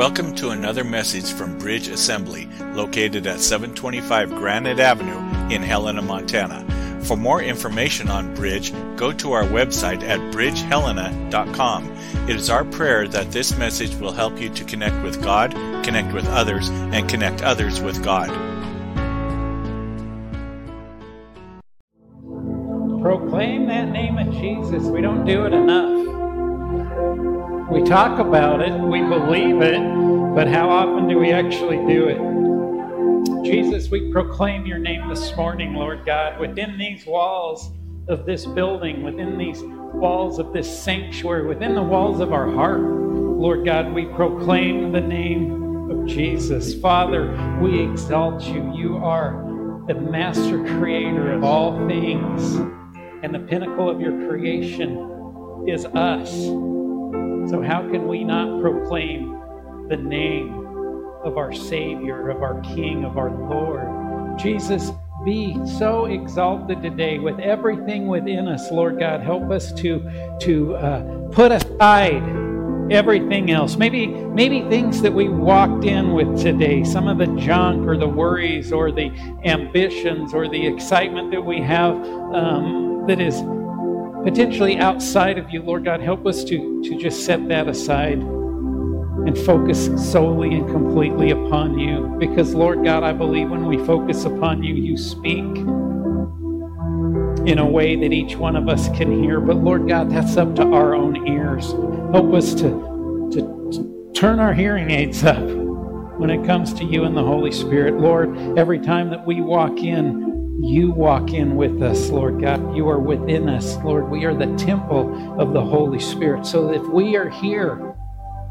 Welcome to another message from Bridge Assembly, located at 725 Granite Avenue in Helena, Montana. For more information on Bridge, go to our website at bridgehelena.com. It is our prayer that this message will help you to connect with God, connect with others, and connect others with God. Talk about it, we believe it, but how often do we actually do it? Jesus, we proclaim your name this morning, Lord God, within these walls of this building, within these walls of this sanctuary, within the walls of our heart. Lord God, we proclaim the name of Jesus. Father, we exalt you. You are the master creator of all things, and the pinnacle of your creation is us. So, how can we not proclaim the name of our Savior, of our King, of our Lord? Jesus, be so exalted today with everything within us, Lord God. Help us to, to uh, put aside everything else. Maybe, maybe things that we walked in with today, some of the junk or the worries or the ambitions or the excitement that we have um, that is potentially outside of you, Lord God, help us to, to just set that aside and focus solely and completely upon you. Because, Lord God, I believe when we focus upon you, you speak in a way that each one of us can hear. But, Lord God, that's up to our own ears. Help us to, to, to turn our hearing aids up when it comes to you and the Holy Spirit. Lord, every time that we walk in, you walk in with us, Lord God. You are within us, Lord. We are the temple of the Holy Spirit. So if we are here,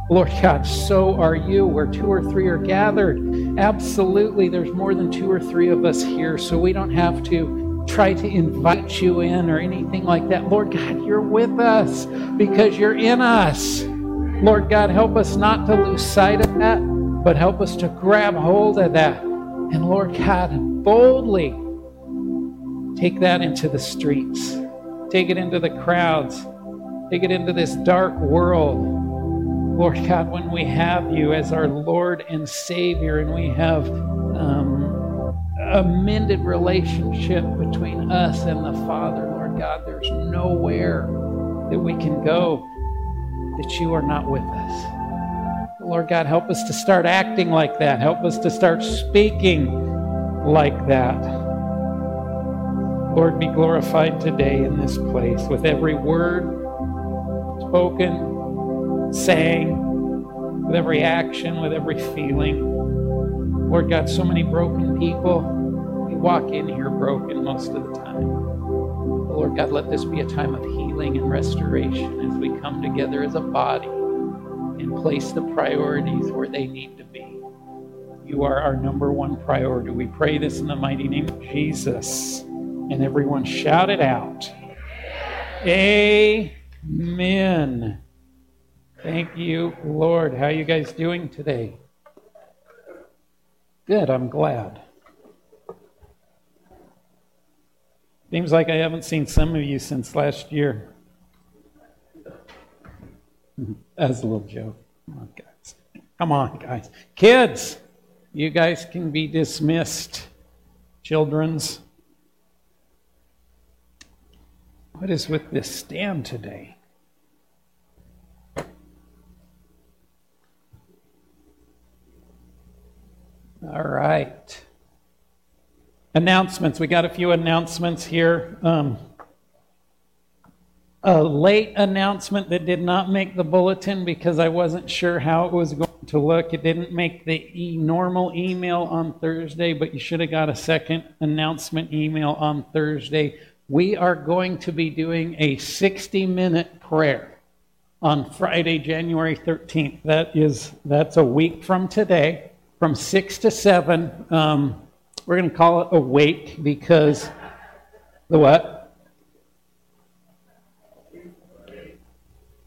Lord God, so are you. Where two or three are gathered, absolutely, there's more than two or three of us here. So we don't have to try to invite you in or anything like that. Lord God, you're with us because you're in us. Lord God, help us not to lose sight of that, but help us to grab hold of that. And Lord God, boldly Take that into the streets. Take it into the crowds. Take it into this dark world. Lord God, when we have you as our Lord and Savior and we have um, a mended relationship between us and the Father, Lord God, there's nowhere that we can go that you are not with us. Lord God, help us to start acting like that. Help us to start speaking like that. Lord, be glorified today in this place with every word spoken, sang, with every action, with every feeling. Lord God, so many broken people. We walk in here broken most of the time. Lord God, let this be a time of healing and restoration as we come together as a body and place the priorities where they need to be. You are our number one priority. We pray this in the mighty name of Jesus. And everyone shouted out, Amen. Thank you, Lord. How you guys doing today? Good, I'm glad. Seems like I haven't seen some of you since last year. That's a little joke. Come on, guys. Come on, guys. Kids, you guys can be dismissed. Children's. What is with this stand today? All right. Announcements. We got a few announcements here. Um, a late announcement that did not make the bulletin because I wasn't sure how it was going to look. It didn't make the e- normal email on Thursday, but you should have got a second announcement email on Thursday we are going to be doing a 60 minute prayer on Friday, January 13th. That is, that's a week from today, from 6 to 7. Um, we're going to call it awake because the what?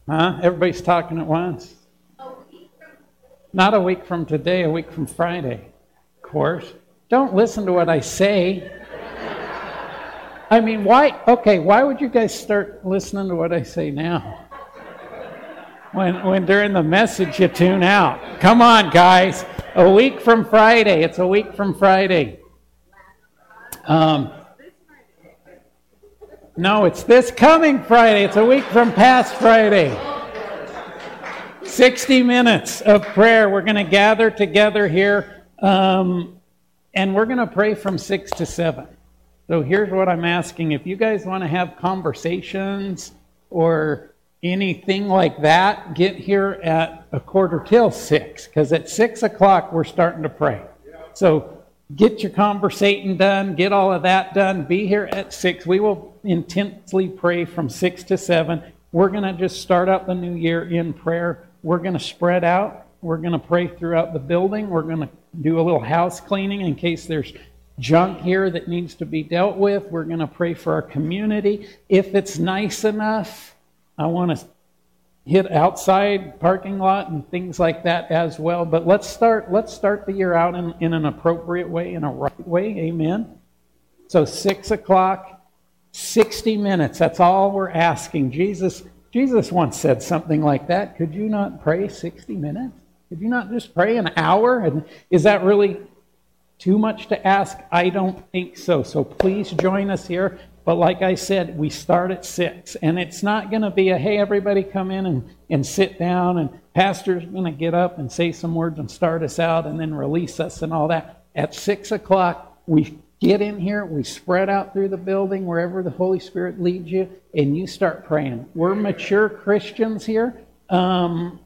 Huh? Everybody's talking at once. Not a week from today, a week from Friday, of course. Don't listen to what I say. I mean, why? Okay, why would you guys start listening to what I say now? when, when during the message you tune out. Come on, guys. A week from Friday. It's a week from Friday. Um, no, it's this coming Friday. It's a week from past Friday. 60 minutes of prayer. We're going to gather together here um, and we're going to pray from 6 to 7. So here's what I'm asking. If you guys want to have conversations or anything like that, get here at a quarter till six, because at six o'clock we're starting to pray. So get your conversating done, get all of that done, be here at six. We will intensely pray from six to seven. We're going to just start out the new year in prayer. We're going to spread out. We're going to pray throughout the building. We're going to do a little house cleaning in case there's junk here that needs to be dealt with. We're going to pray for our community. If it's nice enough, I want to hit outside parking lot and things like that as well. But let's start let's start the year out in, in an appropriate way, in a right way. Amen. So six o'clock, 60 minutes. That's all we're asking. Jesus, Jesus once said something like that. Could you not pray 60 minutes? Could you not just pray an hour? And is that really too much to ask? I don't think so. So please join us here. But like I said, we start at 6. And it's not going to be a, hey, everybody come in and, and sit down, and pastor's going to get up and say some words and start us out and then release us and all that. At 6 o'clock, we get in here, we spread out through the building wherever the Holy Spirit leads you, and you start praying. We're mature Christians here. Um,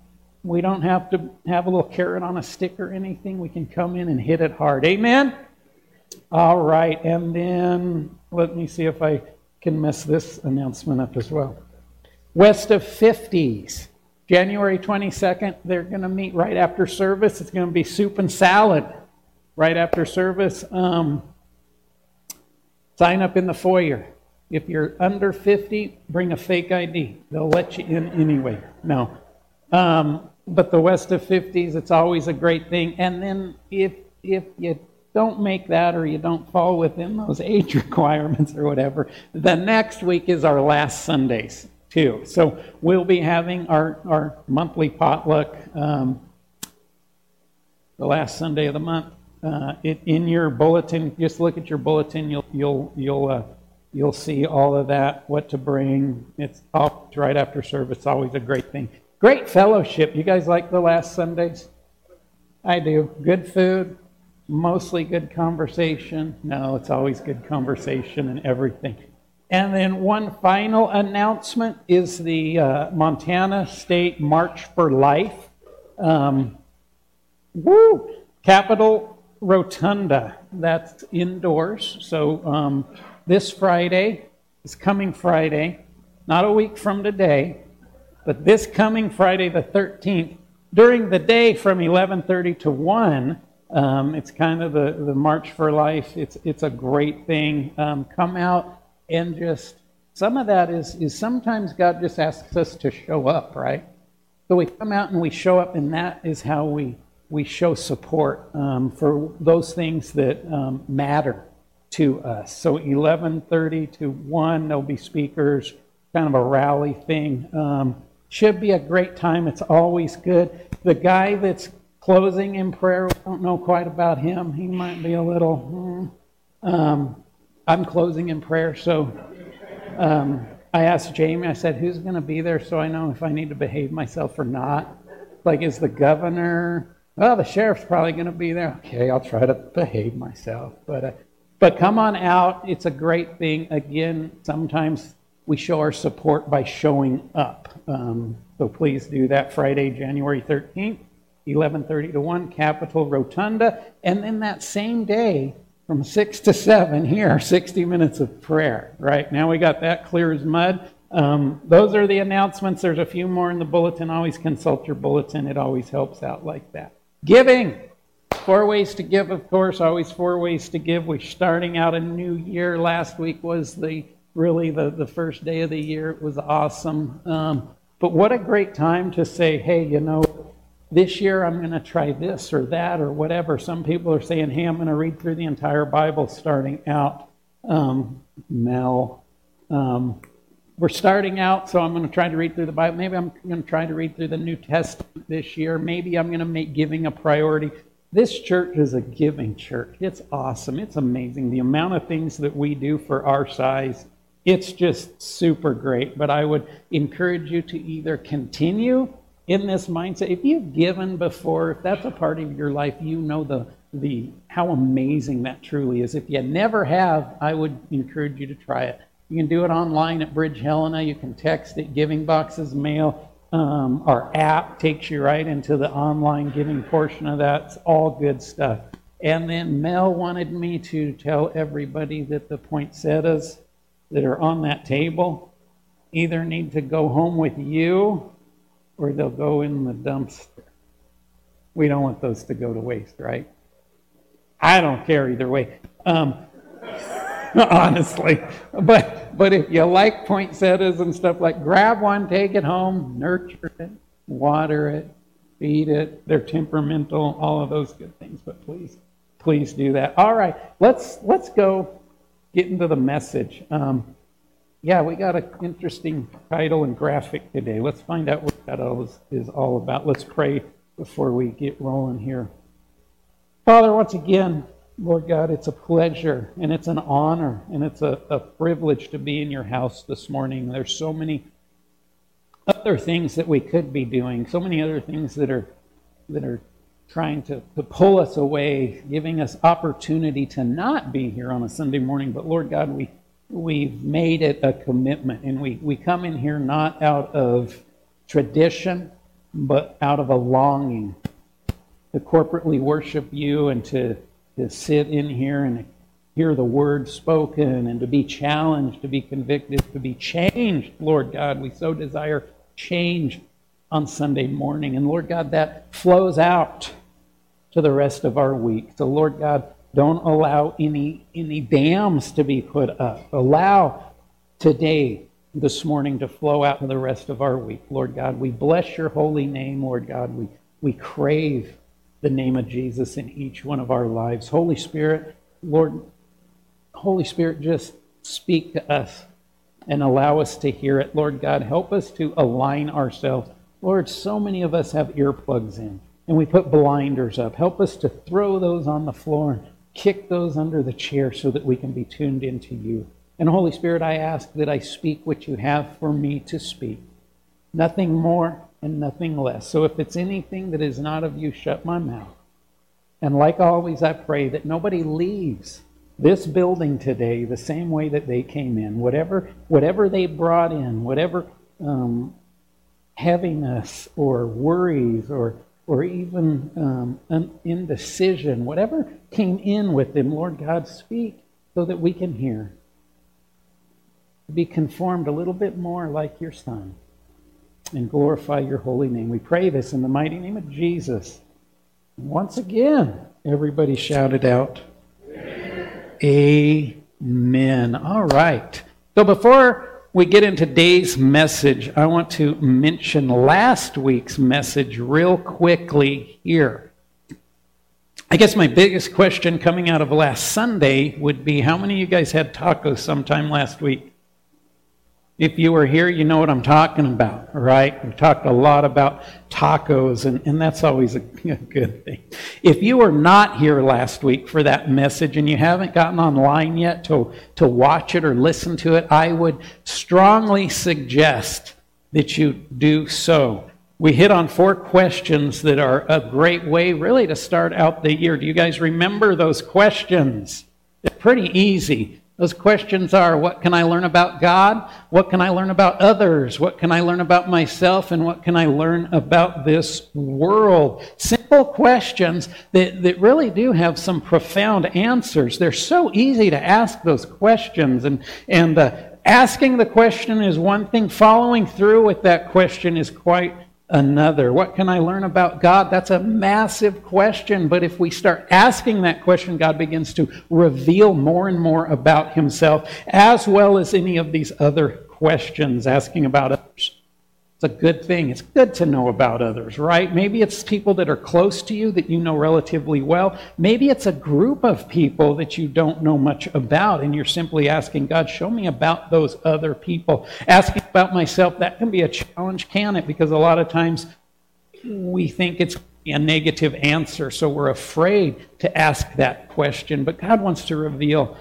we don't have to have a little carrot on a stick or anything. We can come in and hit it hard. Amen? All right, and then let me see if I can mess this announcement up as well. West of 50s, January 22nd, they're going to meet right after service. It's going to be soup and salad right after service. Um, sign up in the foyer. If you're under 50, bring a fake ID. They'll let you in anyway. No. Um, but the West of 50s, it's always a great thing. And then if if you don't make that or you don't fall within those age requirements or whatever, the next week is our last Sundays too. So we'll be having our, our monthly potluck um, the last Sunday of the month. Uh, it, in your bulletin, just look at your bulletin. You'll you'll you'll uh, you'll see all of that. What to bring. It's right after service. Always a great thing. Great fellowship. You guys like the last Sundays? I do. Good food, mostly good conversation. No, it's always good conversation and everything. And then one final announcement is the uh, Montana State March for Life. Um, woo! Capitol Rotunda. That's indoors. So um, this Friday, this coming Friday, not a week from today, but this coming Friday the 13th, during the day from 11:30 to 1, um, it's kind of the, the March for Life. It's, it's a great thing. Um, come out and just, some of that is, is sometimes God just asks us to show up, right? So we come out and we show up, and that is how we, we show support um, for those things that um, matter to us. So 11:30 to 1, there'll be speakers, kind of a rally thing. Um, should be a great time. It's always good. The guy that's closing in prayer. We don't know quite about him. He might be a little. Hmm. Um, I'm closing in prayer, so um, I asked Jamie. I said, "Who's going to be there?" So I know if I need to behave myself or not. Like, is the governor? Well, the sheriff's probably going to be there. Okay, I'll try to behave myself. But uh, but come on out. It's a great thing. Again, sometimes we show our support by showing up. Um, so please do that Friday, January 13th. 11:30 to 1, Capitol Rotunda, and then that same day from 6 to 7 here, 60 minutes of prayer. Right now we got that clear as mud. Um, those are the announcements. There's a few more in the bulletin. Always consult your bulletin. It always helps out like that. Giving. Four ways to give, of course. Always four ways to give. We're starting out a new year. Last week was the really the, the first day of the year. It was awesome. Um, but what a great time to say, hey, you know, this year I'm going to try this or that or whatever. Some people are saying, hey, I'm going to read through the entire Bible starting out. Um, Mel, um, we're starting out, so I'm going to try to read through the Bible. Maybe I'm going to try to read through the New Testament this year. Maybe I'm going to make giving a priority. This church is a giving church. It's awesome. It's amazing. The amount of things that we do for our size, it's just super great. But I would encourage you to either continue in this mindset. If you've given before, if that's a part of your life, you know the the how amazing that truly is. If you never have, I would encourage you to try it. You can do it online at Bridge Helena. You can text it, Giving Boxes Mail. Um, our app takes you right into the online giving portion of that. It's all good stuff. And then Mel wanted me to tell everybody that the poinsettias that are on that table either need to go home with you or they'll go in the dumpster. We don't want those to go to waste, right? I don't care either way. Um, honestly. But but if you like poinsettias and stuff like, grab one, take it home, nurture it, water it, feed it. They're temperamental, all of those good things. But please, please do that. All right, let's let's go get into the message. Um, yeah, we got an interesting title and graphic today. Let's find out what that all is, is all about. Let's pray before we get rolling here. Father, once again, Lord God, it's a pleasure and it's an honor and it's a, a privilege to be in your house this morning. There's so many other things that we could be doing, so many other things that are that are trying to, to pull us away, giving us opportunity to not be here on a Sunday morning. But Lord God, we we've made it a commitment and we, we come in here not out of tradition, but out of a longing to corporately worship you and to to sit in here and hear the word spoken and to be challenged, to be convicted, to be changed. Lord God, we so desire change on Sunday morning. And Lord God, that flows out to the rest of our week. So, Lord God, don't allow any, any dams to be put up. Allow today, this morning, to flow out to the rest of our week. Lord God, we bless your holy name, Lord God. We, we crave the name of Jesus in each one of our lives. Holy Spirit, Lord, Holy Spirit, just speak to us and allow us to hear it. Lord God, help us to align ourselves. Lord, so many of us have earplugs in and we put blinders up. Help us to throw those on the floor and kick those under the chair so that we can be tuned into you. And Holy Spirit, I ask that I speak what you have for me to speak. Nothing more, and nothing less. So if it's anything that is not of you, shut my mouth. And like always, I pray that nobody leaves this building today the same way that they came in. Whatever, whatever they brought in, whatever um, heaviness or worries or, or even um, an indecision, whatever came in with them, Lord God, speak so that we can hear. Be conformed a little bit more like your Son and glorify your holy name. We pray this in the mighty name of Jesus. Once again, everybody shouted out, Amen. Amen. All right. So before we get into today's message, I want to mention last week's message real quickly here. I guess my biggest question coming out of last Sunday would be how many of you guys had tacos sometime last week? If you were here, you know what I'm talking about, right? We talked a lot about tacos, and, and that's always a, a good thing. If you were not here last week for that message and you haven't gotten online yet to, to watch it or listen to it, I would strongly suggest that you do so. We hit on four questions that are a great way, really, to start out the year. Do you guys remember those questions? They're pretty easy. Those questions are what can I learn about God? What can I learn about others? What can I learn about myself? And what can I learn about this world? Simple questions that, that really do have some profound answers. They're so easy to ask those questions. And, and uh, asking the question is one thing, following through with that question is quite another? What can I learn about God? That's a massive question. But if we start asking that question, God begins to reveal more and more about himself, as well as any of these other questions, asking about others. It's a good thing. It's good to know about others, right? Maybe it's people that are close to you that you know relatively well. Maybe it's a group of people that you don't know much about, and you're simply asking, God, show me about those other people. Asking about myself, that can be a challenge, can it? Because a lot of times we think it's a negative answer, so we're afraid to ask that question. But God wants to reveal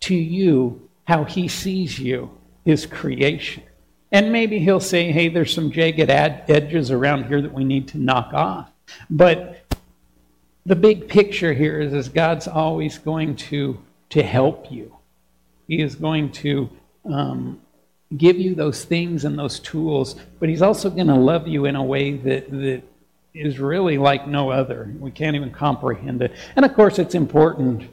to you how He sees you, His creation. And maybe he'll say, hey, there's some jagged ad- edges around here that we need to knock off. But the big picture here is, is God's always going to, to help you. He is going to um, give you those things and those tools, but He's also going to love you in a way that, that is really like no other. We can't even comprehend it. And of course, it's important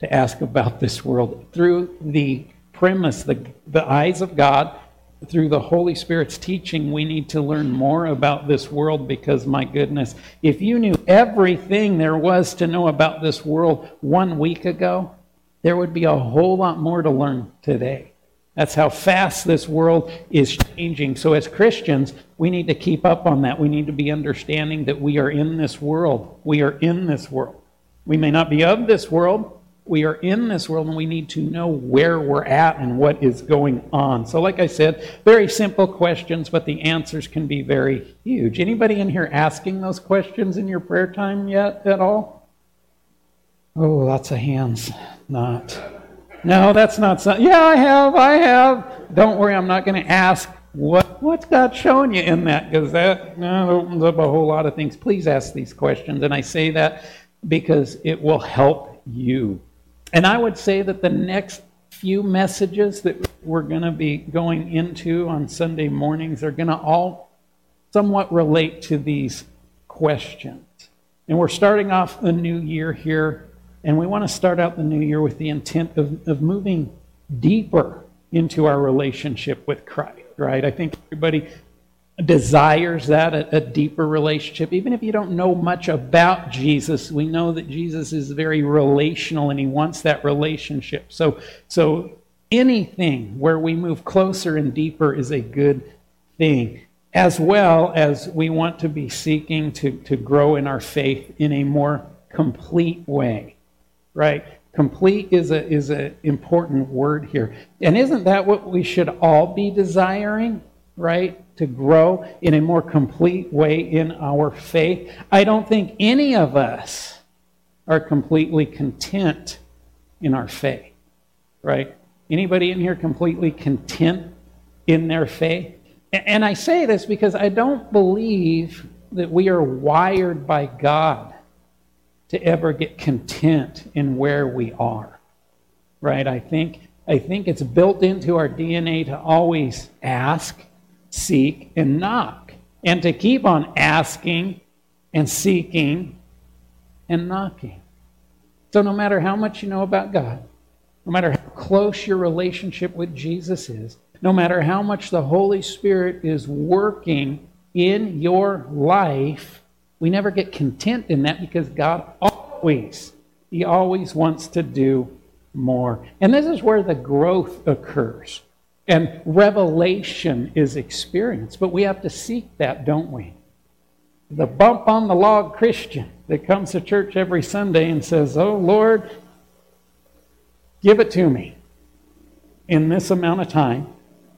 to ask about this world through the premise, the, the eyes of God through the Holy Spirit's teaching, we need to learn more about this world because, my goodness, if you knew everything there was to know about this world one week ago, there would be a whole lot more to learn today. That's how fast this world is changing. So, as Christians, we need to keep up on that. We need to be understanding that we are in this world. We are in this world. We may not be of this world, we are in this world and we need to know where we're at and what is going on. So like I said, very simple questions, but the answers can be very huge. Anybody in here asking those questions in your prayer time yet at all? Oh, lots of hands. Not. No, that's not so. Yeah, I have. I have. Don't worry, I'm not going to ask what what's God showing you in that because that opens up a whole lot of things. Please ask these questions, and I say that because it will help you and I would say that the next few messages that we're going to be going into on Sunday mornings are going to all somewhat relate to these questions. And we're starting off a new year here, and we want to start out the new year with the intent of, of moving deeper into our relationship with Christ, right? I think everybody desires that, a, a, deeper relationship. Even if you don't know much about Jesus, we know that Jesus is very relational and he wants that relationship. So, so anything where we move closer and deeper is a good thing. As well as we want to be seeking to, to grow in our faith in a more complete way. Right? Complete is a is an important word here. And isn't that what we should all be desiring? Right? to grow in a more complete way in our faith. I don't think any of us are completely content in our faith, right? Anybody in here completely content in their faith? And I say this because I don't believe that we are wired by God to ever get content in where we are. Right? I think I think it's built into our DNA to always ask seek, and knock. And to keep on asking and seeking and knocking. So, no matter how much you know about God, no matter how close your relationship with Jesus is, no matter how much the Holy Spirit is working in your life, we never get content in that because God always, He always wants to do more. And this is where the growth occurs. And revelation is experience, but we have to seek that, don't we? The bump on the log Christian that comes to church every Sunday and says, Oh Lord, give it to me in this amount of time.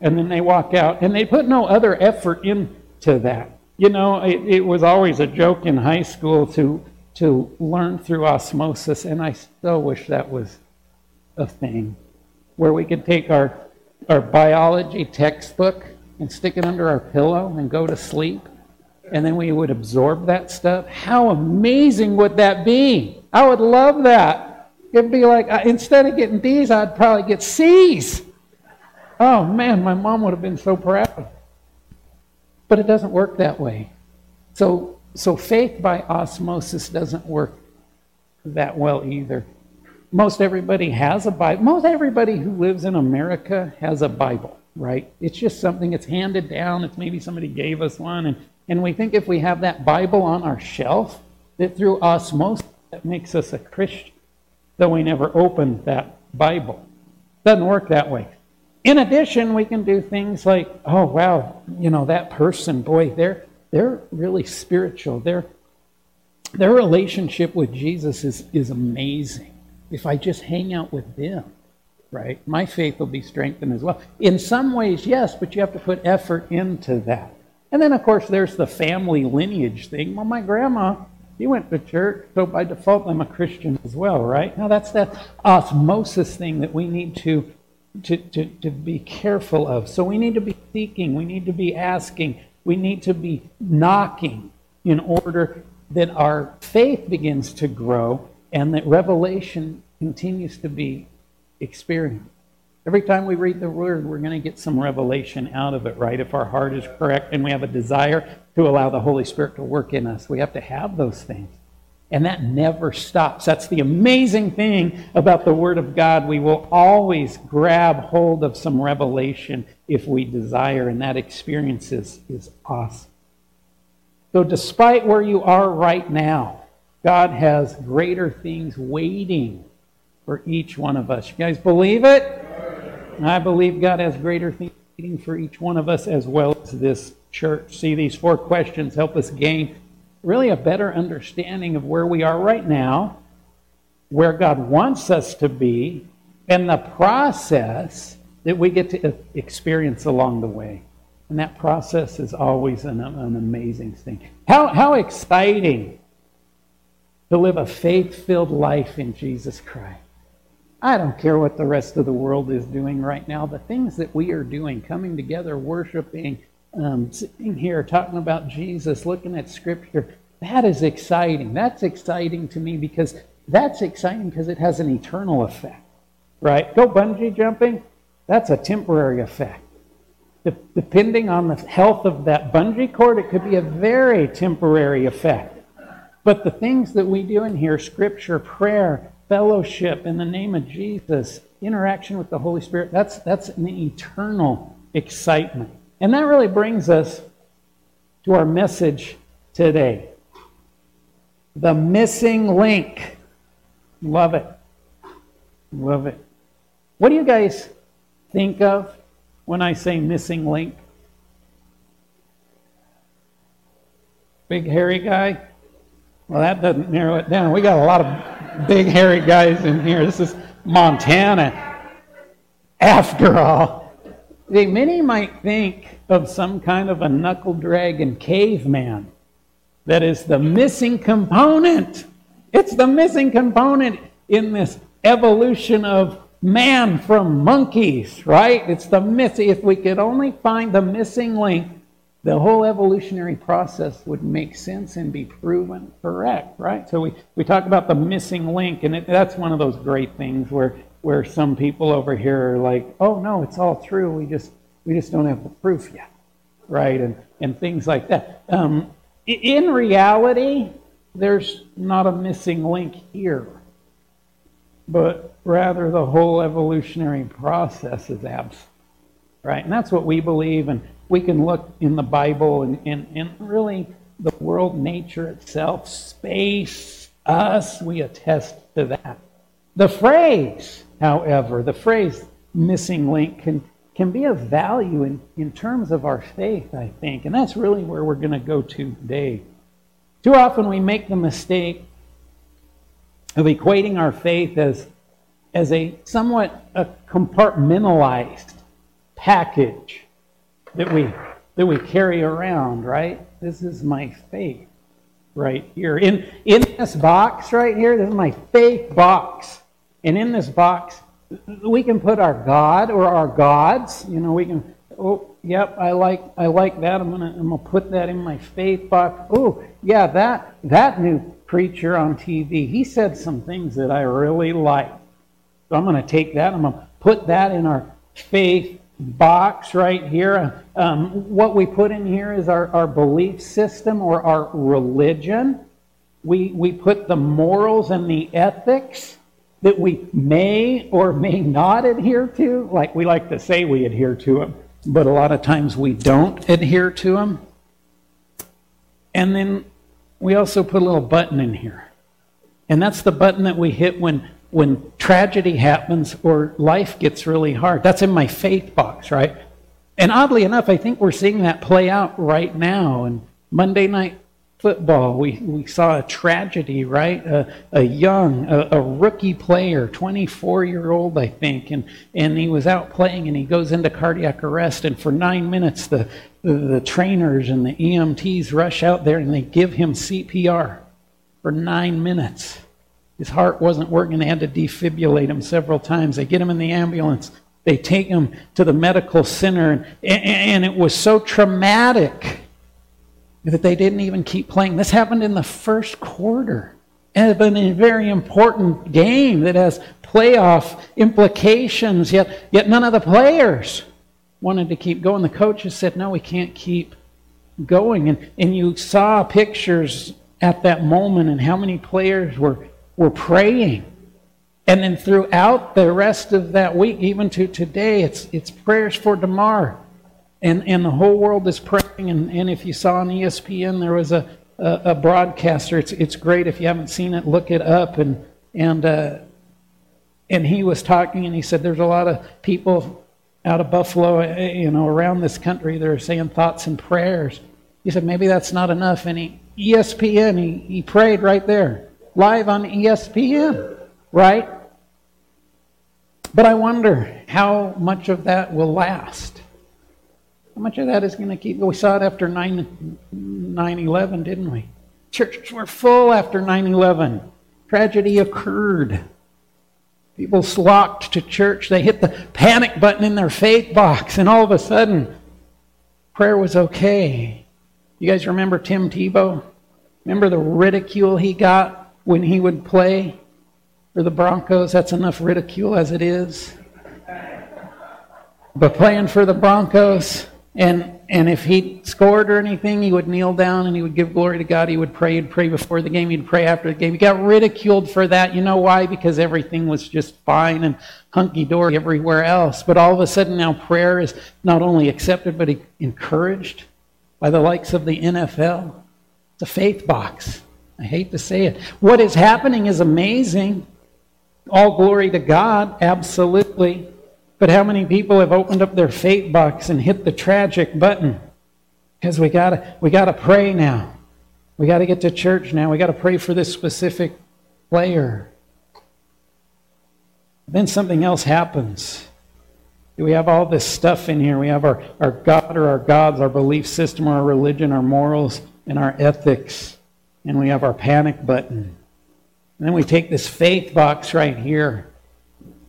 And then they walk out and they put no other effort into that. You know, it, it was always a joke in high school to, to learn through osmosis, and I still wish that was a thing where we could take our our biology textbook and stick it under our pillow and go to sleep, and then we would absorb that stuff. How amazing would that be? I would love that. It'd be like, instead of getting D's, I'd probably get C's. Oh man, my mom would have been so proud. But it doesn't work that way. So, so faith by osmosis doesn't work that well either most everybody has a Bible. Most everybody who lives in America has a Bible, right? It's just something that's handed down. It's maybe somebody gave us one. And, and we think if we have that Bible on our shelf, that through osmosis, that makes us a Christian, though we never opened that Bible. Doesn't work that way. In addition, we can do things like, oh wow, you know that person, boy, they're they're really spiritual. Their their relationship with Jesus is is amazing. If I just hang out with them, right, my faith will be strengthened as well. In some ways, yes, but you have to put effort into that. And then, of course, there's the family lineage thing. Well, my grandma, she went to church, so by default, I'm a Christian as well, right? Now, that's that osmosis thing that we need to, to, to, to be careful of. So we need to be seeking, we need to be asking, we need to be knocking in order that our faith begins to grow and that revelation continues to be experienced. Every time we read the Word, we're going to get some revelation out of it, right? If our heart is correct and we have a desire to allow the Holy Spirit to work in us, we have to have those things. And that never stops. That's the amazing thing about the Word of God. We will always grab hold of some revelation if we desire, and that experience is, is awesome. So, despite where you are right now, God has greater things waiting for each one of us. You guys believe it? I believe God has greater things waiting for each one of us as well as this church. See, these four questions help us gain really a better understanding of where we are right now, where God wants us to be, and the process that we get to experience along the way. And that process is always an, an amazing thing. How, how exciting to live a faith filled life in Jesus Christ. I don't care what the rest of the world is doing right now. The things that we are doing, coming together, worshiping, um, sitting here talking about Jesus, looking at Scripture, that is exciting. That's exciting to me because that's exciting because it has an eternal effect, right? Go bungee jumping, that's a temporary effect. De- depending on the health of that bungee cord, it could be a very temporary effect. But the things that we do in here, Scripture, prayer, fellowship in the name of Jesus, interaction with the Holy Spirit, that's, that's an eternal excitement. And that really brings us to our message today the missing link. Love it. Love it. What do you guys think of when I say missing link? Big hairy guy? Well, that doesn't narrow it down. We got a lot of big hairy guys in here. This is Montana. After all, many might think of some kind of a knuckle dragon caveman that is the missing component. It's the missing component in this evolution of man from monkeys, right? It's the missing. If we could only find the missing link, the whole evolutionary process would make sense and be proven correct, right? So we, we talk about the missing link, and it, that's one of those great things where where some people over here are like, oh no, it's all true. We just we just don't have the proof yet, right? And and things like that. Um, in reality, there's not a missing link here, but rather the whole evolutionary process is absent, right? And that's what we believe and we can look in the Bible and, and, and really the world, nature itself, space, us, we attest to that. The phrase, however, the phrase missing link can, can be of value in, in terms of our faith, I think. And that's really where we're going to go to today. Too often we make the mistake of equating our faith as, as a somewhat a compartmentalized package that we that we carry around, right? This is my faith right here. In in this box right here, this is my faith box. And in this box, we can put our God or our gods. You know, we can oh yep, I like I like that. I'm gonna I'm gonna put that in my faith box. Oh, yeah, that that new preacher on TV, he said some things that I really like. So I'm gonna take that, I'm gonna put that in our faith box right here. Um, what we put in here is our, our belief system or our religion. We, we put the morals and the ethics that we may or may not adhere to. Like we like to say we adhere to them, but a lot of times we don't adhere to them. And then we also put a little button in here. And that's the button that we hit when when tragedy happens or life gets really hard. That's in my faith box, right? And oddly enough, I think we're seeing that play out right now. And Monday night football, we, we saw a tragedy, right? A, a young, a, a rookie player, 24 year old, I think, and, and he was out playing and he goes into cardiac arrest. And for nine minutes, the, the, the trainers and the EMTs rush out there and they give him CPR for nine minutes. His heart wasn't working. They had to defibrillate him several times. They get him in the ambulance. They take him to the medical center, and, and it was so traumatic that they didn't even keep playing. This happened in the first quarter. Been a very important game that has playoff implications, yet, yet none of the players wanted to keep going. The coaches said, no, we can't keep going. And, and you saw pictures at that moment and how many players were, were praying. And then throughout the rest of that week, even to today, it's, it's prayers for Damar. And, and the whole world is praying. And, and if you saw on ESPN, there was a, a, a broadcaster. It's, it's great. If you haven't seen it, look it up. And, and, uh, and he was talking, and he said, There's a lot of people out of Buffalo, eh, you know, around this country that are saying thoughts and prayers. He said, Maybe that's not enough. And he, ESPN, he, he prayed right there, live on ESPN, right? But I wonder how much of that will last. How much of that is going to keep? We saw it after 9 11, didn't we? Churches were full after 9 11. Tragedy occurred. People flocked to church. They hit the panic button in their faith box, and all of a sudden, prayer was okay. You guys remember Tim Tebow? Remember the ridicule he got when he would play for the Broncos? That's enough ridicule as it is. But playing for the Broncos, and and if he scored or anything, he would kneel down and he would give glory to God. He would pray. He'd pray before the game. He'd pray after the game. He got ridiculed for that. You know why? Because everything was just fine and hunky dory everywhere else. But all of a sudden now prayer is not only accepted but encouraged by the likes of the NFL. It's a faith box. I hate to say it. What is happening is amazing. All glory to God, absolutely. But how many people have opened up their fate box and hit the tragic button? Because we gotta we gotta pray now. We gotta get to church now. We gotta pray for this specific player. Then something else happens. We have all this stuff in here. We have our, our God or our gods, our belief system, or our religion, our morals, and our ethics. And we have our panic button. And then we take this faith box right here.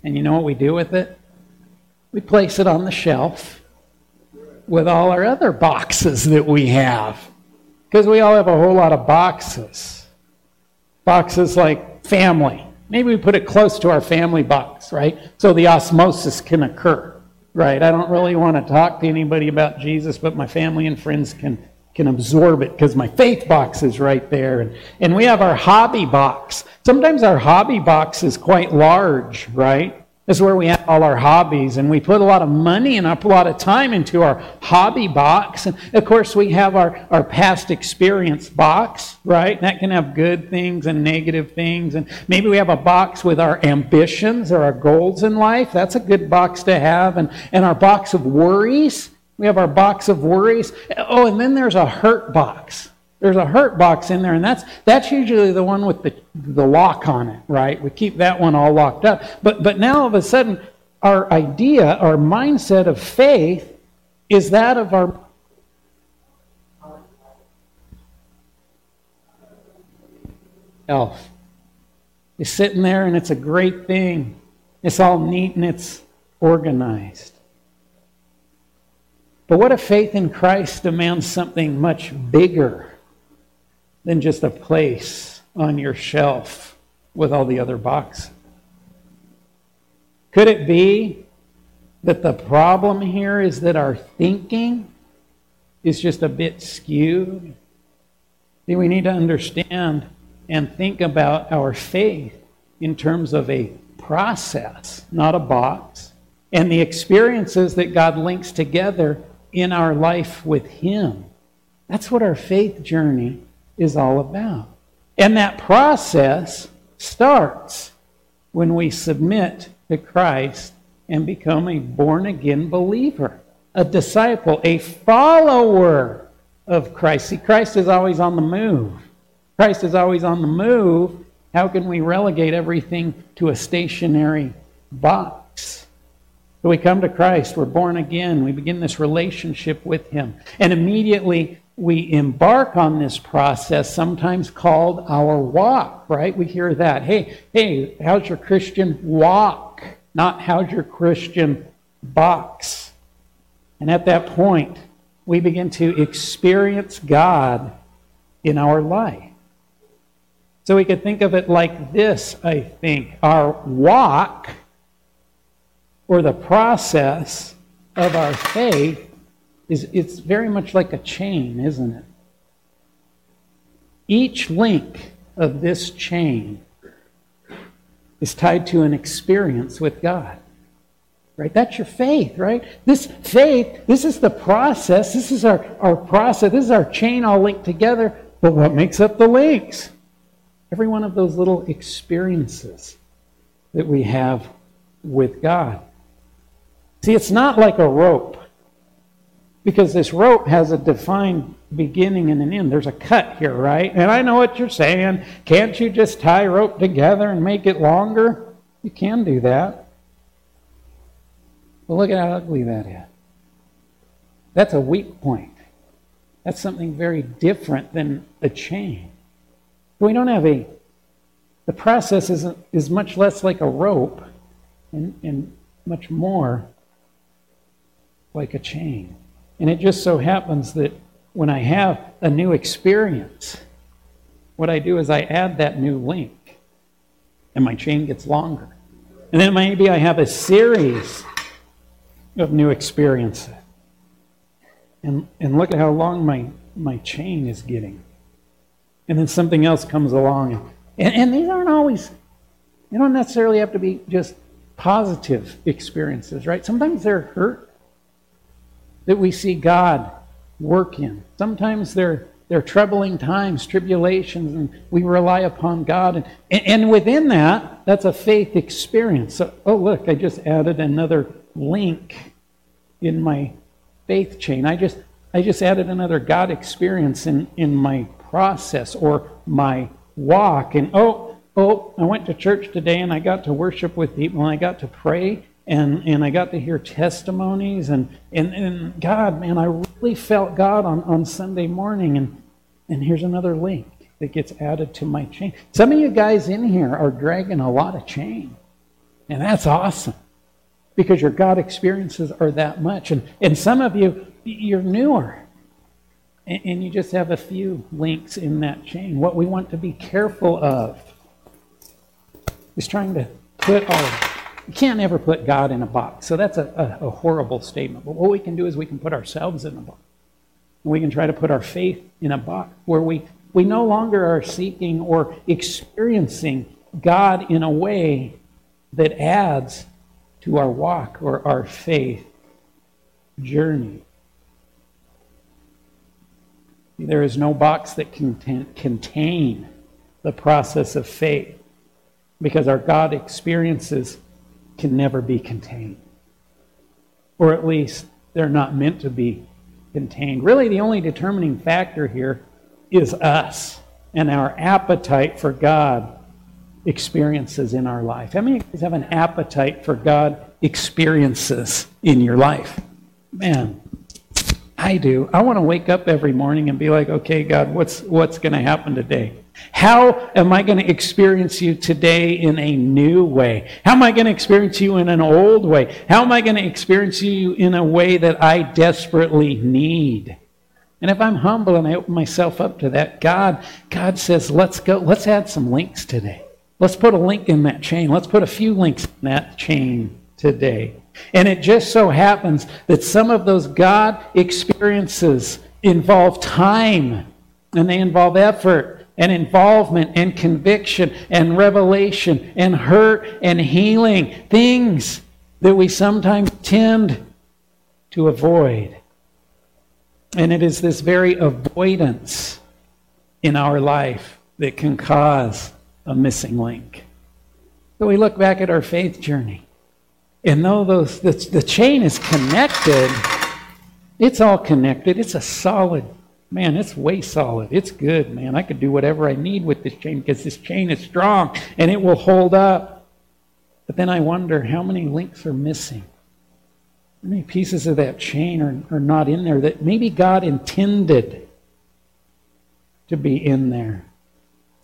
And you know what we do with it? We place it on the shelf with all our other boxes that we have. Because we all have a whole lot of boxes. Boxes like family. Maybe we put it close to our family box, right? So the osmosis can occur. Right. I don't really want to talk to anybody about Jesus, but my family and friends can can absorb it because my faith box is right there. And, and we have our hobby box. Sometimes our hobby box is quite large, right? This is where we have all our hobbies, and we put a lot of money and a lot of time into our hobby box. And of course, we have our, our past experience box, right? That can have good things and negative things. And maybe we have a box with our ambitions or our goals in life. That's a good box to have. And, and our box of worries. We have our box of worries. Oh, and then there's a hurt box. There's a hurt box in there, and that's that's usually the one with the the lock on it, right? We keep that one all locked up. But but now all of a sudden, our idea, our mindset of faith, is that of our elf. Is sitting there, and it's a great thing. It's all neat and it's organized. But what if faith in Christ demands something much bigger? than just a place on your shelf with all the other boxes? Could it be that the problem here is that our thinking is just a bit skewed? See, we need to understand and think about our faith in terms of a process, not a box, and the experiences that God links together in our life with Him. That's what our faith journey is all about. And that process starts when we submit to Christ and become a born again believer, a disciple, a follower of Christ. See, Christ is always on the move. Christ is always on the move. How can we relegate everything to a stationary box? We come to Christ, we're born again, we begin this relationship with Him, and immediately we embark on this process, sometimes called our walk, right? We hear that. Hey, hey, how's your Christian walk? Not how's your Christian box. And at that point, we begin to experience God in our life. So we could think of it like this, I think. Our walk, or the process of our faith, is it's very much like a chain, isn't it? Each link of this chain is tied to an experience with God. Right? That's your faith, right? This faith, this is the process. This is our, our process. This is our chain all linked together. But what makes up the links? Every one of those little experiences that we have with God. See, it's not like a rope because this rope has a defined beginning and an end. There's a cut here, right? And I know what you're saying. Can't you just tie rope together and make it longer? You can do that. But look at how ugly that is. That's a weak point. That's something very different than a chain. We don't have a, the process is, is much less like a rope and, and much more like a chain. And it just so happens that when I have a new experience, what I do is I add that new link, and my chain gets longer. And then maybe I have a series of new experiences. And, and look at how long my, my chain is getting. And then something else comes along. And, and these aren't always, they don't necessarily have to be just positive experiences, right? Sometimes they're hurt that we see God work in. Sometimes they're, they're troubling times, tribulations, and we rely upon God. And, and within that, that's a faith experience. So, oh, look, I just added another link in my faith chain. I just, I just added another God experience in, in my process or my walk. And oh, oh, I went to church today and I got to worship with people and I got to pray and, and I got to hear testimonies and, and, and God, man, I really felt God on, on Sunday morning and, and here's another link that gets added to my chain. Some of you guys in here are dragging a lot of chain. And that's awesome. Because your God experiences are that much. And, and some of you, you're newer. And, and you just have a few links in that chain. What we want to be careful of is trying to put our you can't ever put God in a box. So that's a, a, a, horrible statement. But what we can do is we can put ourselves in a box. And we can try to put our faith in a box where we, we no longer are seeking or experiencing God in a way that adds to our walk or our faith journey. There is no box that can contain the process of faith because our God experiences can never be contained. Or at least they're not meant to be contained. Really, the only determining factor here is us and our appetite for God experiences in our life. How many of you guys have an appetite for God experiences in your life? Man, I do. I want to wake up every morning and be like, okay, God, what's, what's going to happen today? How am I going to experience you today in a new way? How am I going to experience you in an old way? How am I going to experience you in a way that I desperately need? And if I'm humble and I open myself up to that, God, God says, let's go, let's add some links today. Let's put a link in that chain. Let's put a few links in that chain today. And it just so happens that some of those God experiences involve time and they involve effort and involvement and conviction and revelation and hurt and healing. Things that we sometimes tend to avoid. And it is this very avoidance in our life that can cause a missing link. So we look back at our faith journey. And though those, the, the chain is connected, it's all connected. It's a solid, man, it's way solid. It's good, man. I could do whatever I need with this chain because this chain is strong and it will hold up. But then I wonder how many links are missing? How many pieces of that chain are, are not in there that maybe God intended to be in there?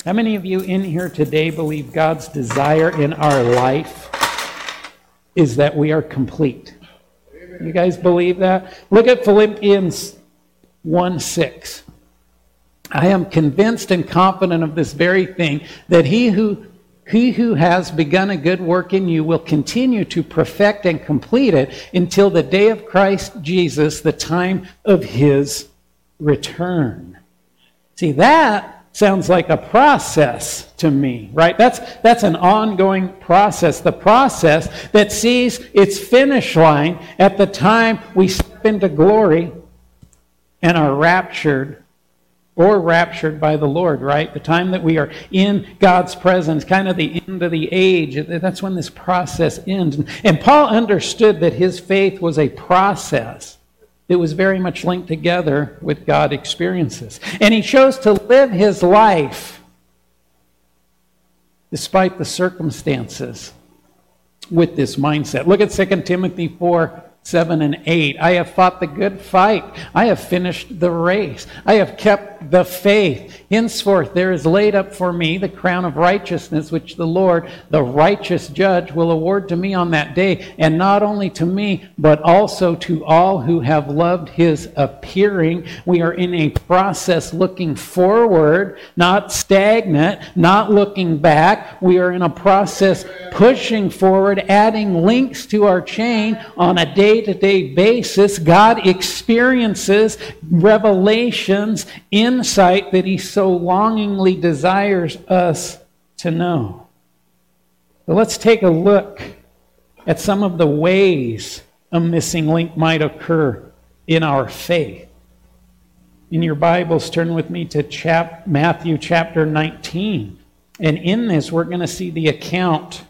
How many of you in here today believe God's desire in our life is that we are complete? You guys believe that? Look at Philippians 1 6. I am convinced and confident of this very thing that he who he who has begun a good work in you will continue to perfect and complete it until the day of Christ Jesus, the time of his return. See, that sounds like a process to me, right? That's, that's an ongoing process. The process that sees its finish line at the time we step into glory and are raptured or raptured by the Lord, right? The time that we are in God's presence, kind of the end of the age. That's when this process ends. And Paul understood that his faith was a process it was very much linked together with God experiences. And he chose to live his life despite the circumstances with this mindset. Look at 2 Timothy 4 7 and 8. I have fought the good fight. I have finished the race. I have kept the faith. Henceforth, there is laid up for me the crown of righteousness, which the Lord, the righteous judge, will award to me on that day, and not only to me, but also to all who have loved his appearing. We are in a process looking forward, not stagnant, not looking back. We are in a process pushing forward, adding links to our chain on a day to day basis. God experiences revelations, insight that He so longingly desires us to know. But let's take a look at some of the ways a missing link might occur in our faith. In your Bibles, turn with me to chap- Matthew chapter 19. And in this, we're going to see the account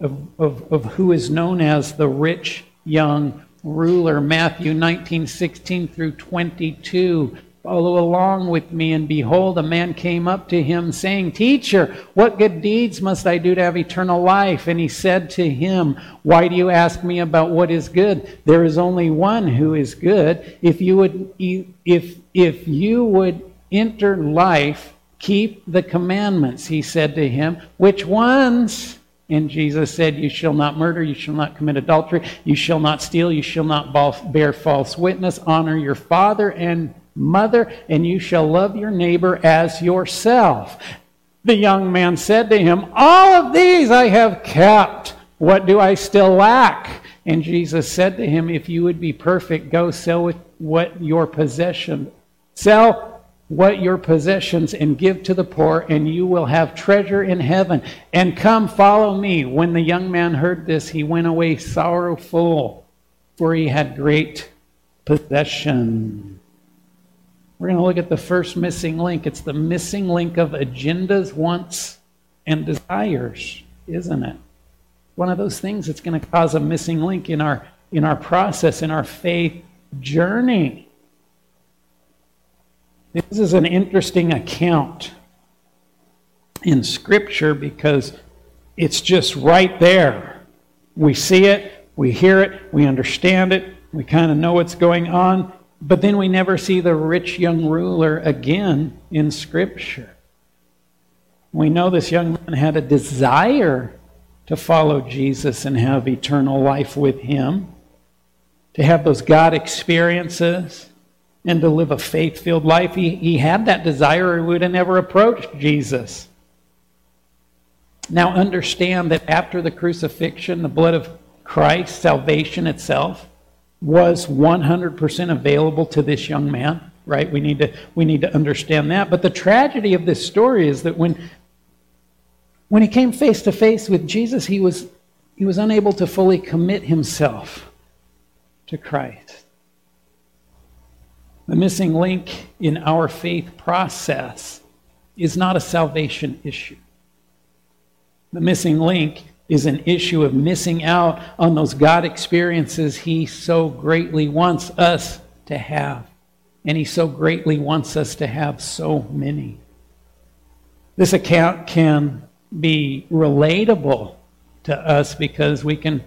of, of, of who is known as the rich young ruler. Matthew 19, 16 through 22. Follow along with me, and behold, a man came up to him, saying, Teacher, what good deeds must I do to have eternal life? And he said to him, Why do you ask me about what is good? There is only one who is good. If you would, if, if you would enter life, keep the commandments, he said to him. Which ones? And Jesus said, You shall not murder, you shall not commit adultery, you shall not steal, you shall not bear false witness, honor your father and mother, and you shall love your neighbor as yourself. The young man said to him, All of these I have kept. What do I still lack? And Jesus said to him, If you would be perfect, go sell what your possession. Sell what your possessions and give to the poor, and you will have treasure in heaven. And come, follow me. When the young man heard this, he went away sorrowful, for he had great possession. We're going to look at the first missing link. It's the missing link of agendas, wants, and desires, isn't it? One of those things that's going to cause a missing link in our in our process, in our faith journey. This is an interesting account in Scripture because it's just right there. We see it, we hear it, we understand it, we kind of know what's going on, but then we never see the rich young ruler again in Scripture. We know this young man had a desire to follow Jesus and have eternal life with him, to have those God experiences and to live a faith filled life. He, he had that desire, or he would have never approached Jesus. Now, understand that after the crucifixion, the blood of Christ, salvation itself, was 100% available to this young man, right? We need, to, we need to understand that. But the tragedy of this story is that when, when he came face to face with Jesus, he was, he was unable to fully commit himself to Christ. The missing link in our faith process is not a salvation issue. The missing link is an issue of missing out on those God experiences He so greatly wants us to have. And He so greatly wants us to have so many. This account can be relatable to us because we can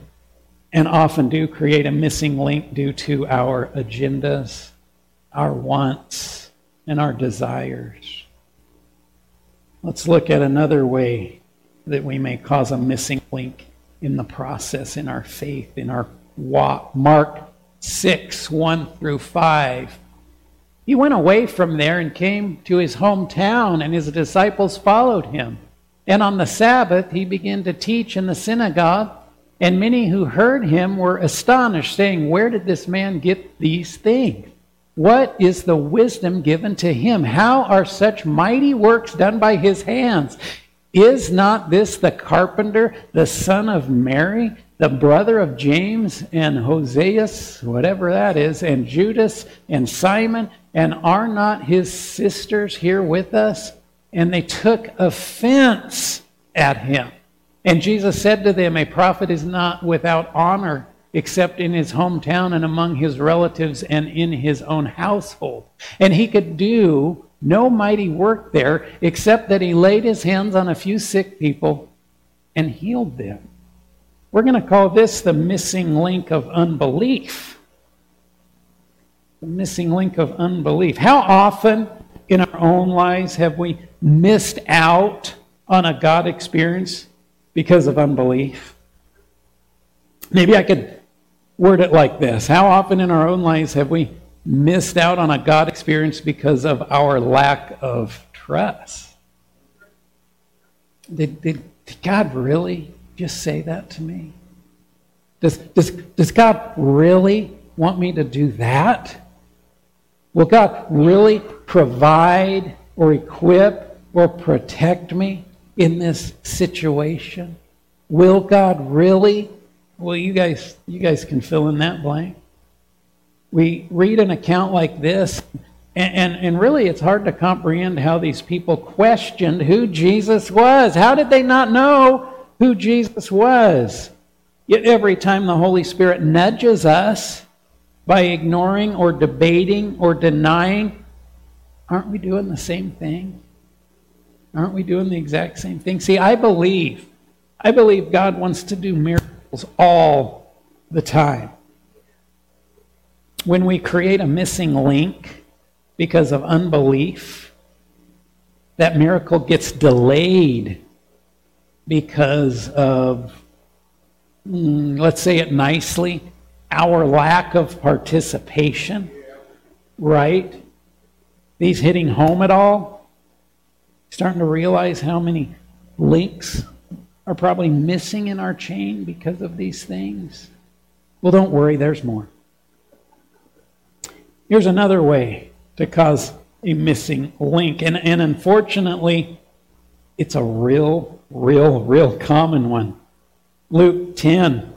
and often do create a missing link due to our agendas, our wants, and our desires. Let's look at another way that we may cause a missing link in the process, in our faith, in our walk. Mark 6 1 through 5. He went away from there and came to his hometown, and his disciples followed him. And on the Sabbath, he began to teach in the synagogue, and many who heard him were astonished, saying, Where did this man get these things? What is the wisdom given to him? How are such mighty works done by his hands? Is not this the carpenter, the son of Mary, the brother of James and Hoseas, whatever that is, and Judas and Simon? And are not his sisters here with us? And they took offense at him. And Jesus said to them, A prophet is not without honor except in his hometown and among his relatives and in his own household. And he could do no mighty work there except that he laid his hands on a few sick people and healed them. We're going to call this the missing link of unbelief the missing link of unbelief. How often in our own lives have we missed out on a God experience because of unbelief? Maybe I could word it like this How often in our own lives have we missed out on a God experience because of our lack of trust? Did, did, did God really just say that to me? Does, does, does God really want me to do that? Will God really provide or equip or protect me in this situation? Will God really? Well, you guys, you guys can fill in that blank. We read an account like this, and, and, and really it's hard to comprehend how these people questioned who Jesus was. How did they not know who Jesus was? Yet every time the Holy Spirit nudges us, by ignoring or debating or denying, aren't we doing the same thing? Aren't we doing the exact same thing? See, I believe, I believe God wants to do miracles all the time. When we create a missing link because of unbelief, that miracle gets delayed because of, mm, let's say it nicely, our lack of participation, right? These hitting home at all? Starting to realize how many links are probably missing in our chain because of these things? Well, don't worry, there's more. Here's another way to cause a missing link, and, and unfortunately, it's a real, real, real common one. Luke 10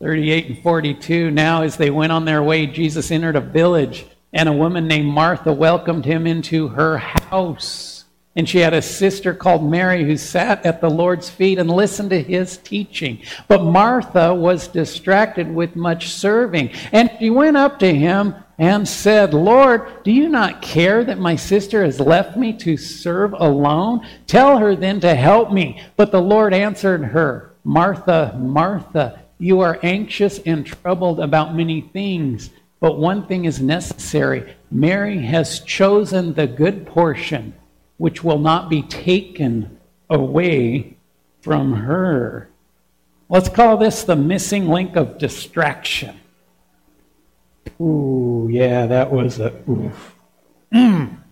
38 and 42. Now, as they went on their way, Jesus entered a village, and a woman named Martha welcomed him into her house. And she had a sister called Mary who sat at the Lord's feet and listened to his teaching. But Martha was distracted with much serving. And she went up to him and said, Lord, do you not care that my sister has left me to serve alone? Tell her then to help me. But the Lord answered her, Martha, Martha, you are anxious and troubled about many things, but one thing is necessary. Mary has chosen the good portion, which will not be taken away from her. Let's call this the missing link of distraction. Ooh, yeah, that was a oof. Mm.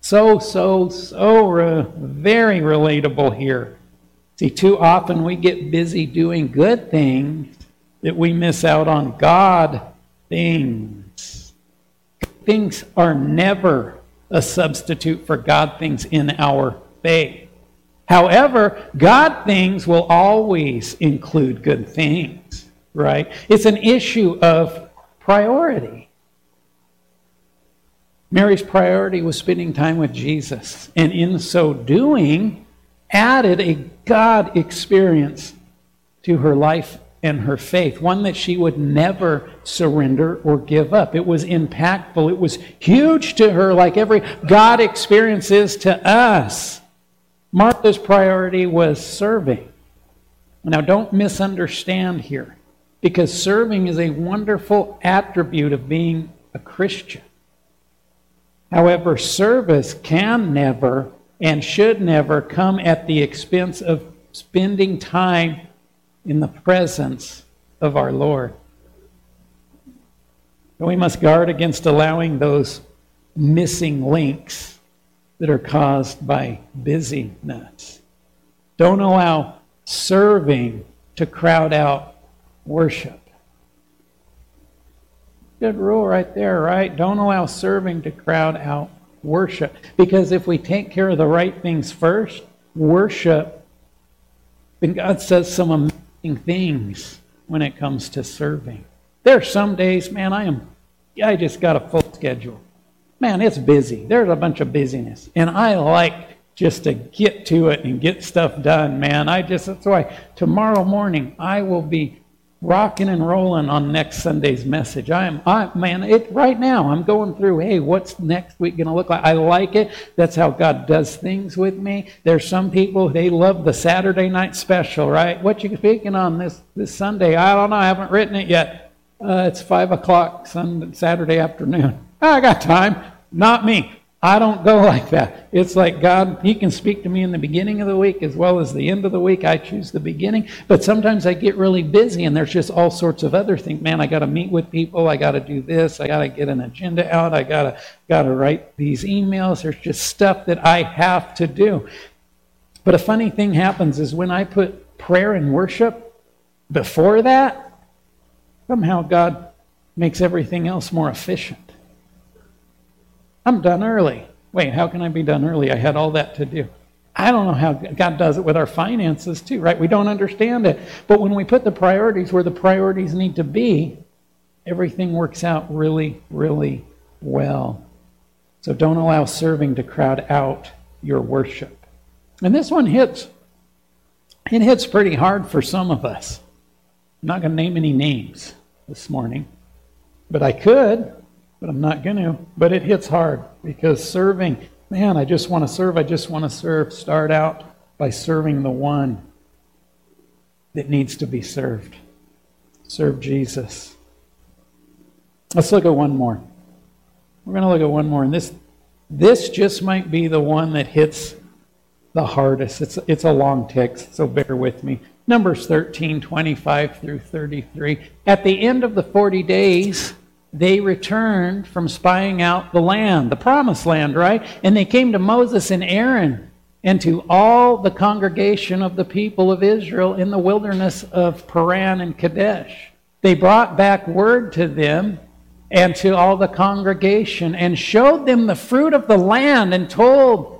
So, so, so re- very relatable here. See, too often we get busy doing good things that we miss out on God things. Things are never a substitute for God things in our faith. However, God things will always include good things, right? It's an issue of priority. Mary's priority was spending time with Jesus, and in so doing, added a God experience to her life and her faith, one that she would never surrender or give up. It was impactful, it was huge to her, like every God experience is to us. Martha's priority was serving. Now, don't misunderstand here, because serving is a wonderful attribute of being a Christian. However, service can never and should never come at the expense of spending time in the presence of our Lord. we must guard against allowing those missing links that are caused by busyness. Don't allow serving to crowd out worship. Good rule right there, right? Don't allow serving to crowd out worship. Because if we take care of the right things first, worship, then God says some things when it comes to serving. There are some days, man, I am I just got a full schedule. Man, it's busy. There's a bunch of busyness. And I like just to get to it and get stuff done, man. I just that's why tomorrow morning I will be rocking and rolling on next Sunday's message. I am, I man, it right now. I'm going through. Hey, what's next week going to look like? I like it. That's how God does things with me. There's some people they love the Saturday night special, right? What you speaking on this this Sunday? I don't know. I haven't written it yet. Uh, it's five o'clock Sunday, Saturday afternoon. I got time. Not me. I don't go like that. It's like God, He can speak to me in the beginning of the week as well as the end of the week. I choose the beginning. But sometimes I get really busy and there's just all sorts of other things. Man, I got to meet with people. I got to do this. I got to get an agenda out. I got to got to write these emails. There's just stuff that I have to do. But a funny thing happens is when I put prayer and worship before that, somehow God makes everything else more efficient. I'm done early. Wait, how can I be done early? I had all that to do. I don't know how God does it with our finances, too, right? We don't understand it. But when we put the priorities where the priorities need to be, everything works out really, really well. So don't allow serving to crowd out your worship. And this one hits. It hits pretty hard for some of us. I'm not going to name any names this morning, but I could but I'm not going to. But it hits hard because serving, man, I just want to serve. I just want to serve. Start out by serving the one that needs to be served. Serve Jesus. Let's look at one more. We're going to look at one more. And this, this just might be the one that hits the hardest. It's, it's a long text, so bear with me. Numbers 13, 25 through 33. At the end of the 40 days, they returned from spying out the land, the promised land, right? And they came to Moses and Aaron and to all the congregation of the people of Israel in the wilderness of Paran and Kadesh. They brought back word to them and to all the congregation and showed them the fruit of the land and told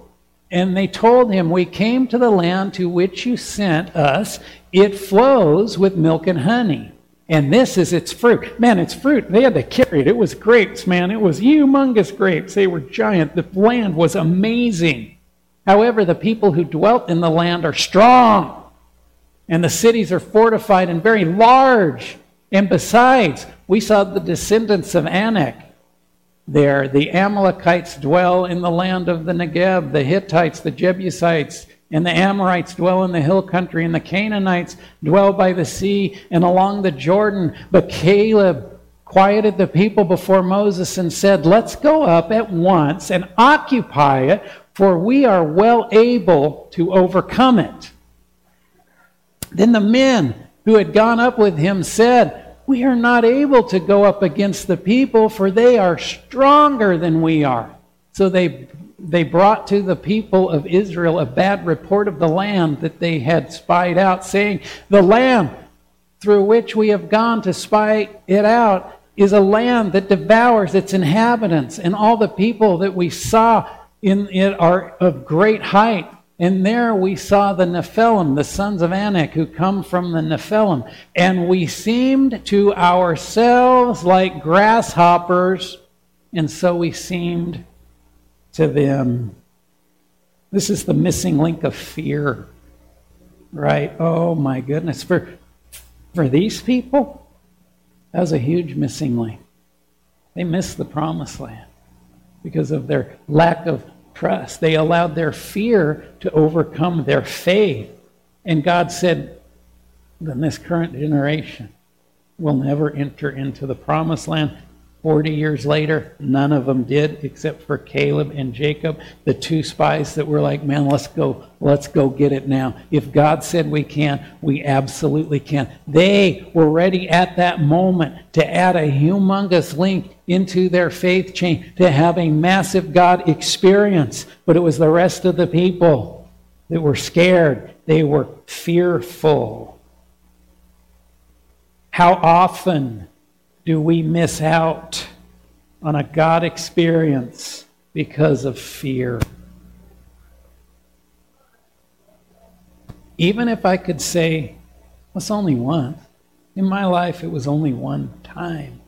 and they told him we came to the land to which you sent us it flows with milk and honey and this is its fruit. Man, it's fruit. They had to carry it. It was grapes, man. It was humongous grapes. They were giant. The land was amazing. However, the people who dwelt in the land are strong, and the cities are fortified and very large. And besides, we saw the descendants of Anak there. The Amalekites dwell in the land of the Negev, the Hittites, the Jebusites, and the Amorites dwell in the hill country, and the Canaanites dwell by the sea and along the Jordan. But Caleb quieted the people before Moses and said, Let's go up at once and occupy it, for we are well able to overcome it. Then the men who had gone up with him said, We are not able to go up against the people, for they are stronger than we are. So they they brought to the people of Israel a bad report of the land that they had spied out, saying, The land through which we have gone to spy it out is a land that devours its inhabitants, and all the people that we saw in it are of great height. And there we saw the Nephilim, the sons of Anak, who come from the Nephilim. And we seemed to ourselves like grasshoppers, and so we seemed to them. This is the missing link of fear. Right? Oh my goodness. For for these people, that was a huge missing link. They missed the promised land because of their lack of trust. They allowed their fear to overcome their faith. And God said, then this current generation will never enter into the promised land. 40 years later, none of them did except for Caleb and Jacob, the two spies that were like, man, let's go, let's go get it now. If God said we can, we absolutely can. They were ready at that moment to add a humongous link into their faith chain, to have a massive God experience. But it was the rest of the people that were scared, they were fearful. How often do we miss out on a God experience because of fear? Even if I could say, it's only once. In my life, it was only one time.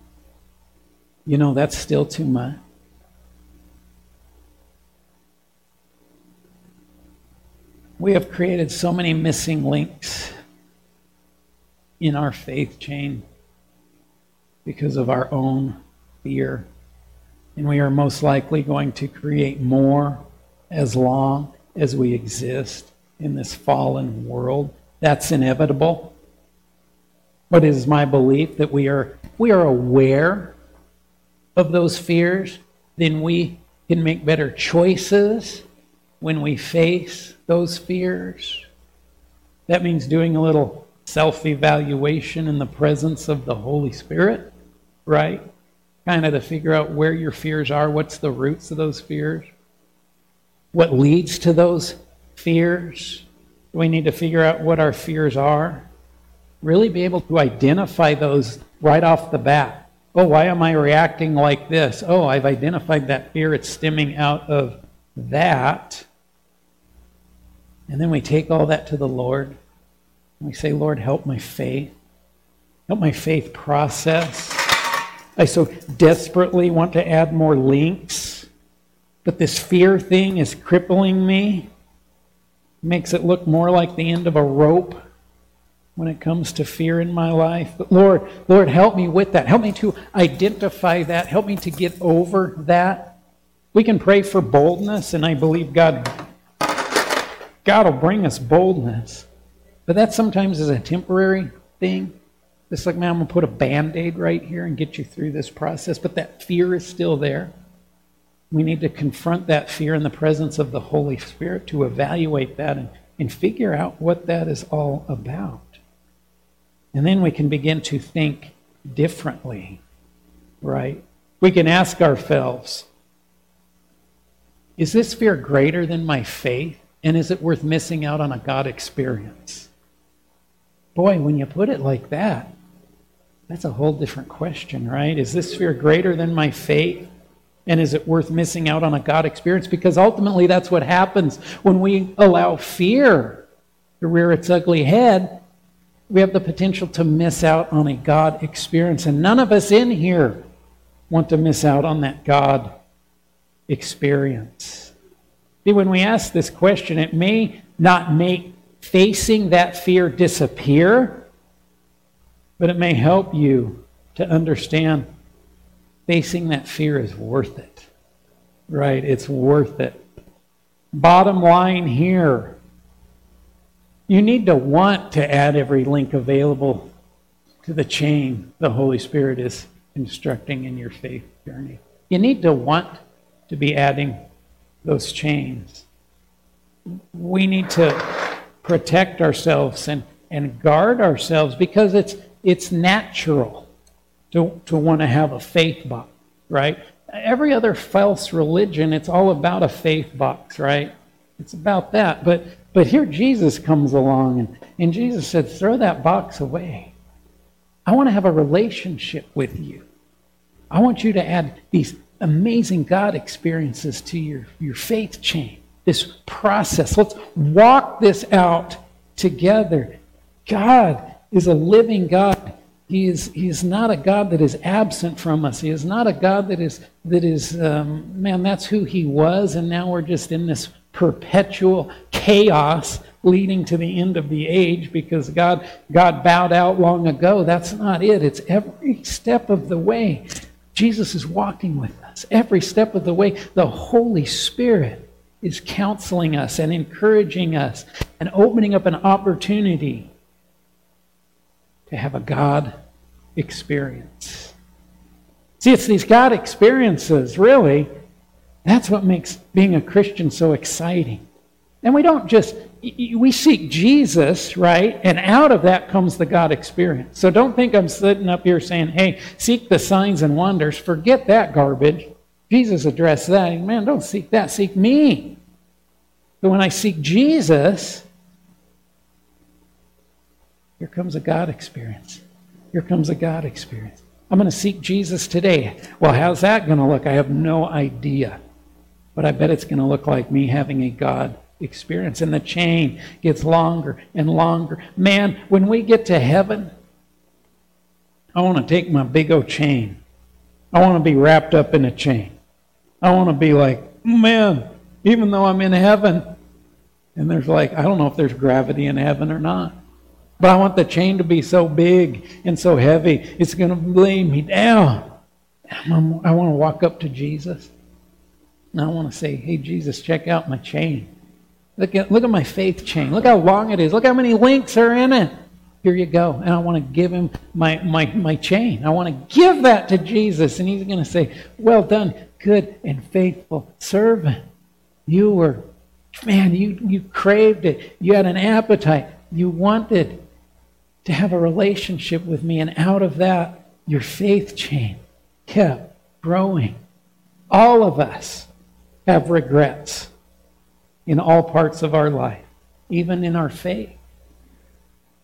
You know, that's still too much. We have created so many missing links in our faith chain because of our own fear. And we are most likely going to create more as long as we exist in this fallen world. That's inevitable. But it is my belief that we are, we are aware of those fears, then we can make better choices when we face those fears. That means doing a little self evaluation in the presence of the Holy Spirit, right? Kind of to figure out where your fears are, what's the roots of those fears, what leads to those fears. We need to figure out what our fears are. Really be able to identify those right off the bat. Oh, why am I reacting like this? Oh, I've identified that fear. It's stemming out of that. And then we take all that to the Lord we say, Lord, help my faith. Help my faith process. I so desperately want to add more links, but this fear thing is crippling me. Makes it look more like the end of a rope when it comes to fear in my life. But Lord, Lord, help me with that. Help me to identify that. Help me to get over that. We can pray for boldness, and I believe God God will bring us boldness. But that sometimes is a temporary thing. It's like, man, I'm going to put a band aid right here and get you through this process. But that fear is still there. We need to confront that fear in the presence of the Holy Spirit to evaluate that and, and figure out what that is all about. And then we can begin to think differently, right? We can ask ourselves Is this fear greater than my faith? And is it worth missing out on a God experience? Boy, when you put it like that, that's a whole different question, right? Is this fear greater than my faith? And is it worth missing out on a God experience? Because ultimately, that's what happens when we allow fear to rear its ugly head. We have the potential to miss out on a God experience. And none of us in here want to miss out on that God experience. See, when we ask this question, it may not make facing that fear disappear, but it may help you to understand facing that fear is worth it. Right? It's worth it. Bottom line here you need to want to add every link available to the chain the Holy Spirit is instructing in your faith journey. You need to want to be adding those chains. We need to protect ourselves and, and guard ourselves because it's, it's natural to, to want to have a faith box, right? Every other false religion, it's all about a faith box, right? It's about that. But, but here Jesus comes along and, and Jesus said, throw that box away. I want to have a relationship with you. I want you to add these amazing God experiences to your, your faith chain this process. Let's walk this out together. God is a living God. He is, he is not a God that is absent from us. He is not a God that is, that is um, man, that's who he was, and now we're just in this perpetual chaos leading to the end of the age because God, God bowed out long ago. That's not it. It's every step of the way. Jesus is walking with us. Every step of the way, the Holy Spirit is counseling us and encouraging us and opening up an opportunity to have a God experience. See, it's these God experiences, really. That's what makes being a Christian so exciting. And we don't just, we seek Jesus, right? And out of that comes the God experience. So don't think I'm sitting up here saying, hey, seek the signs and wonders. Forget that garbage. Jesus addressed that. Man, don't seek that. Seek me. But when I seek Jesus, here comes a God experience. Here comes a God experience. I'm going to seek Jesus today. Well, how's that going to look? I have no idea. But I bet it's going to look like me having a God experience. And the chain gets longer and longer. Man, when we get to heaven, I want to take my big old chain. I want to be wrapped up in a chain. I want to be like, man, even though I'm in heaven, and there's like, I don't know if there's gravity in heaven or not. But I want the chain to be so big and so heavy, it's going to lay me down. I want to walk up to Jesus. And I want to say, hey, Jesus, check out my chain. Look at, look at my faith chain. Look how long it is. Look how many links are in it. Here you go. And I want to give him my, my, my chain. I want to give that to Jesus. And he's going to say, Well done, good and faithful servant. You were, man, you, you craved it. You had an appetite. You wanted to have a relationship with me. And out of that, your faith chain kept growing. All of us have regrets in all parts of our life, even in our faith.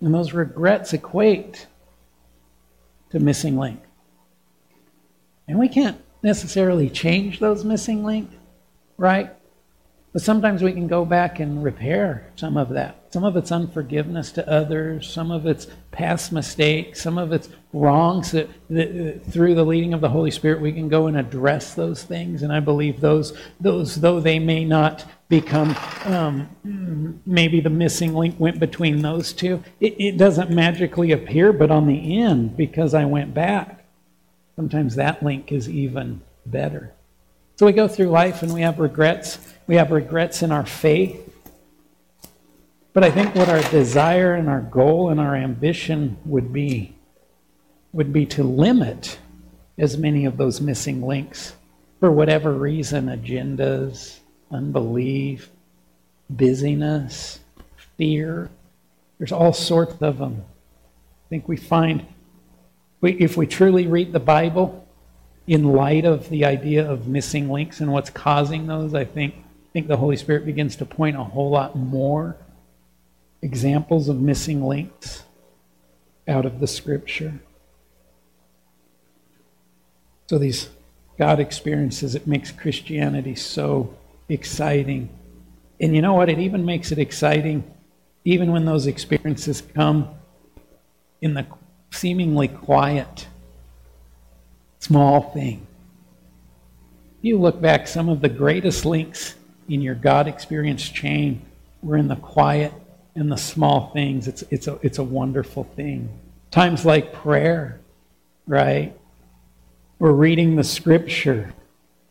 And those regrets equate to missing link. And we can't necessarily change those missing link, right? But sometimes we can go back and repair some of that. Some of it's unforgiveness to others, some of it's past mistakes, some of it's wrongs that, that, through the leading of the Holy Spirit we can go and address those things. And I believe those, those though they may not become um, maybe the missing link went between those two, it, it doesn't magically appear, but on the end, because I went back, sometimes that link is even better. So we go through life and we have regrets. We have regrets in our faith. But I think what our desire and our goal and our ambition would be would be to limit as many of those missing links for whatever reason agendas, unbelief, busyness, fear. There's all sorts of them. I think we find if we truly read the Bible, in light of the idea of missing links and what's causing those, I think, I think the Holy Spirit begins to point a whole lot more examples of missing links out of the Scripture. So these God experiences, it makes Christianity so exciting. And you know what? It even makes it exciting, even when those experiences come in the seemingly quiet small thing. You look back, some of the greatest links in your God experience chain were in the quiet and the small things. It's, it's, a, it's a wonderful thing. Times like prayer, right? Or reading the scripture.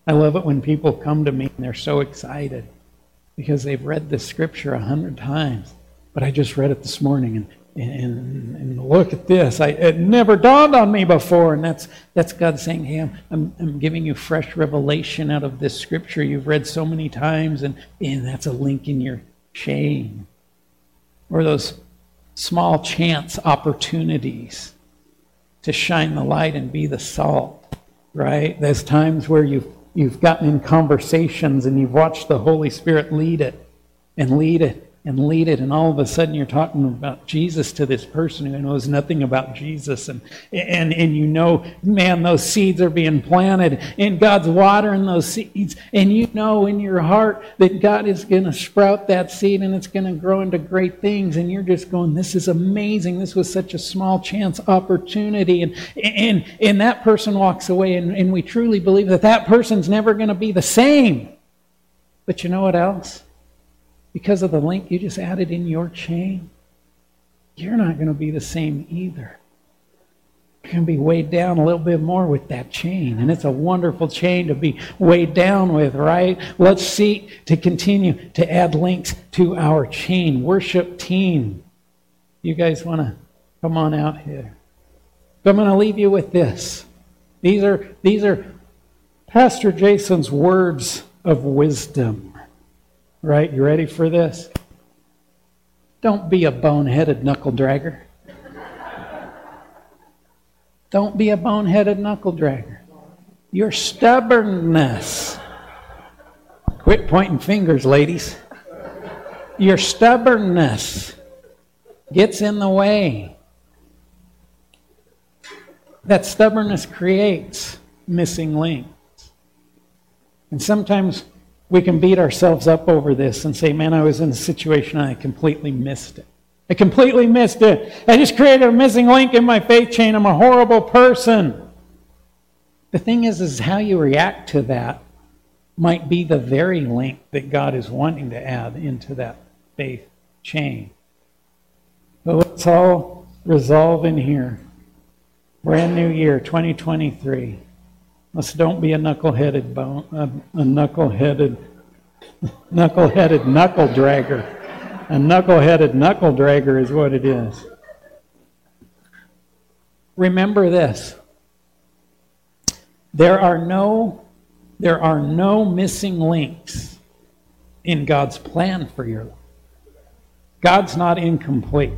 I love it when people come to me and they're so excited because they've read the scripture a hundred times. But I just read it this morning and and, and look at this. I, it never dawned on me before. And that's, that's God saying, hey, I'm, I'm, I'm, giving you fresh revelation out of this scripture you've read so many times, and, and that's a link in your chain. Or those small chance opportunities to shine the light and be the salt, right? There's times where you've, you've gotten in conversations and you've watched the Holy Spirit lead it and lead it and lead it and all of a sudden you're talking about jesus to this person who knows nothing about jesus and and and you know man those seeds are being planted and god's watering those seeds and you know in your heart that god is going to sprout that seed and it's going to grow into great things and you're just going this is amazing. This was such a small chance opportunity and and and that person walks away and, and we truly believe that that person's never going to be the same. But you know what else because of the link you just added in your chain, you're not going to be the same either. You're going to be weighed down a little bit more with that chain. And it's a wonderful chain to be weighed down with, right? Let's seek to continue to add links to our chain. Worship team. You guys want to come on out here? I'm going to leave you with this. These are, these are Pastor Jason's words of wisdom. Right? You ready for this? Don't be a boneheaded knuckle dragger. Don't be a boneheaded knuckle dragger. Your stubbornness. Quit pointing fingers, ladies. Your stubbornness gets in the way. That stubbornness creates missing links. And sometimes we can beat ourselves up over this and say, man, I was in a situation and I completely missed it. I completely missed it. I just created a missing link in my faith chain. I'm a horrible person. The thing is, is how you react to that might be the very link that God is wanting to add into that faith chain. But let's all resolve in here. Brand new year, 2023. Let's don't be a knuckle-headed bone, a, a knuckle-headed, knuckle-headed knuckle dragger. A knuckle-headed knuckle dragger is what it is. Remember this. There are no there are no missing links in God's plan for your life. God's not incomplete.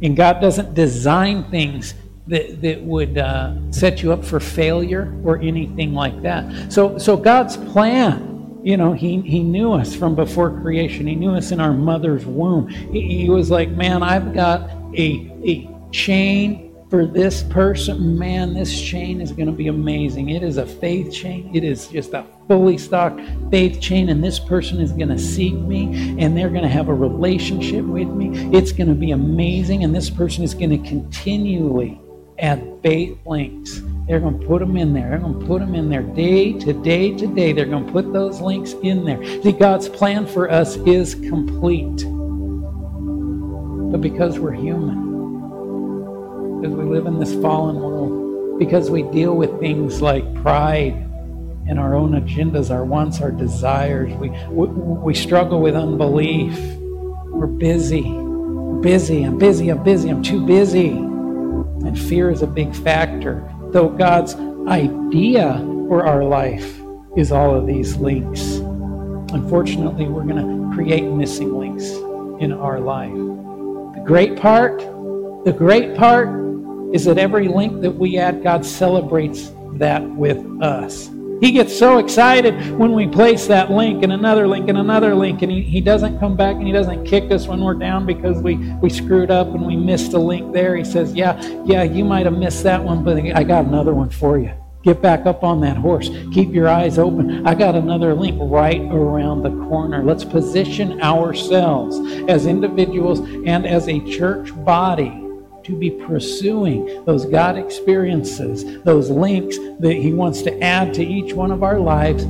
And God doesn't design things that, that would uh, set you up for failure or anything like that. So, so God's plan, you know, he, he knew us from before creation. He knew us in our mother's womb. He, he was like, man, I've got a, a chain for this person, man, this chain is going to be amazing. It is a faith chain. It is just a fully stocked faith chain, and this person is going to seek me, and they're going to have a relationship with me. It's going to be amazing, and this person is going to continually add faith links. They're going to put them in there. They're going to put them in there day to day to day. They're going to put those links in there. See, God's plan for us is complete. But because we're human, because we live in this fallen world, because we deal with things like pride and our own agendas, our wants, our desires, we, we, we struggle with unbelief. We're busy. busy. I'm busy. I'm busy. I'm too busy. And fear is a big factor, though God's idea for our life is all of these links. Unfortunately, we're going to create missing links in our life. The great part, the great part is that every link that we add, God celebrates that with us. He gets so excited when we place that link and another link and another link, and he, he doesn't come back and he doesn't kick us when we're down because we, we screwed up and we missed a link there. He says, Yeah, yeah, you might have missed that one, but I got another one for you. Get back up on that horse. Keep your eyes open. I got another link right around the corner. Let's position ourselves as individuals and as a church body to be pursuing those God experiences, those links that He wants to add to each one of our lives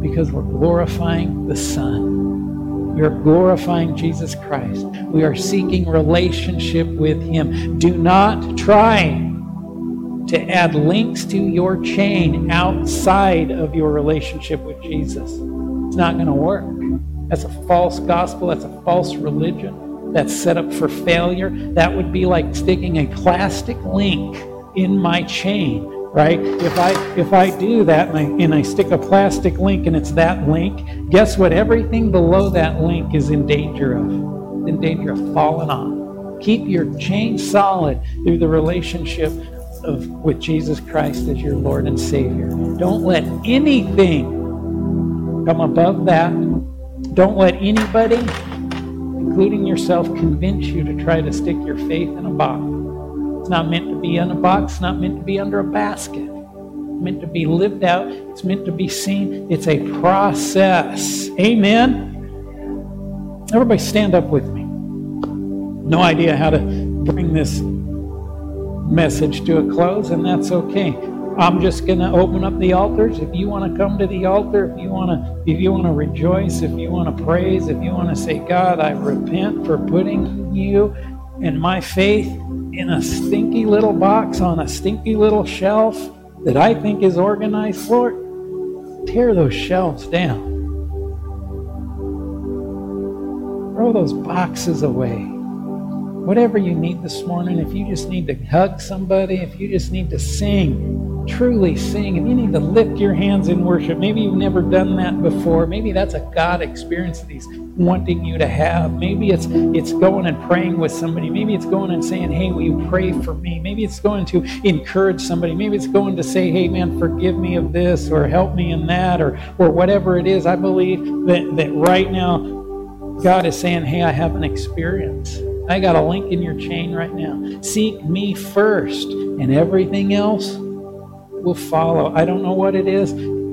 because we're glorifying the Son. We are glorifying Jesus Christ. We are seeking relationship with Him. Do not try to add links to your chain outside of your relationship with Jesus. It's not going to work. That's a false gospel. That's a false religion that's set up for failure. That would be like sticking a plastic link in my chain, right? If I if I do that and I, and I stick a plastic link and it's that link, guess what? Everything below that link is in danger of in danger of falling off. Keep your chain solid through the relationship of with Jesus Christ as your Lord and Savior. Don't let anything come above that. Don't let anybody including yourself, convince you to try to stick your faith in a box. It's not meant to be in a box, it's not meant to be under a basket. It's meant to be lived out, it's meant to be seen. It's a process. Amen. Everybody stand up with me. No idea how to bring this message to a close, and that's okay. I'm just going to open up the altars. If you want to come to the altar, if you want to, if you want to rejoice, if you want to praise, if you want to say, God, I repent for putting you and my faith in a stinky little box on a stinky little shelf that I think is organized, Lord, tear those shelves down. Throw those boxes away whatever you need this morning, if you just need to hug somebody, if you just need to sing, truly sing, if you need to lift your hands in worship, maybe you've never done that before. Maybe that's a God experience that He's wanting you to have. Maybe it's it's going and praying with somebody. Maybe it's going and saying, Hey, will you pray for me? Maybe it's going to encourage somebody. Maybe it's going to say, Hey man, forgive me of this or help me in that or or whatever it is. I believe that, that right now God is saying, Hey, I have an experience. I got a link in your chain right now. Seek me first, and everything else will follow. I don't know what it is.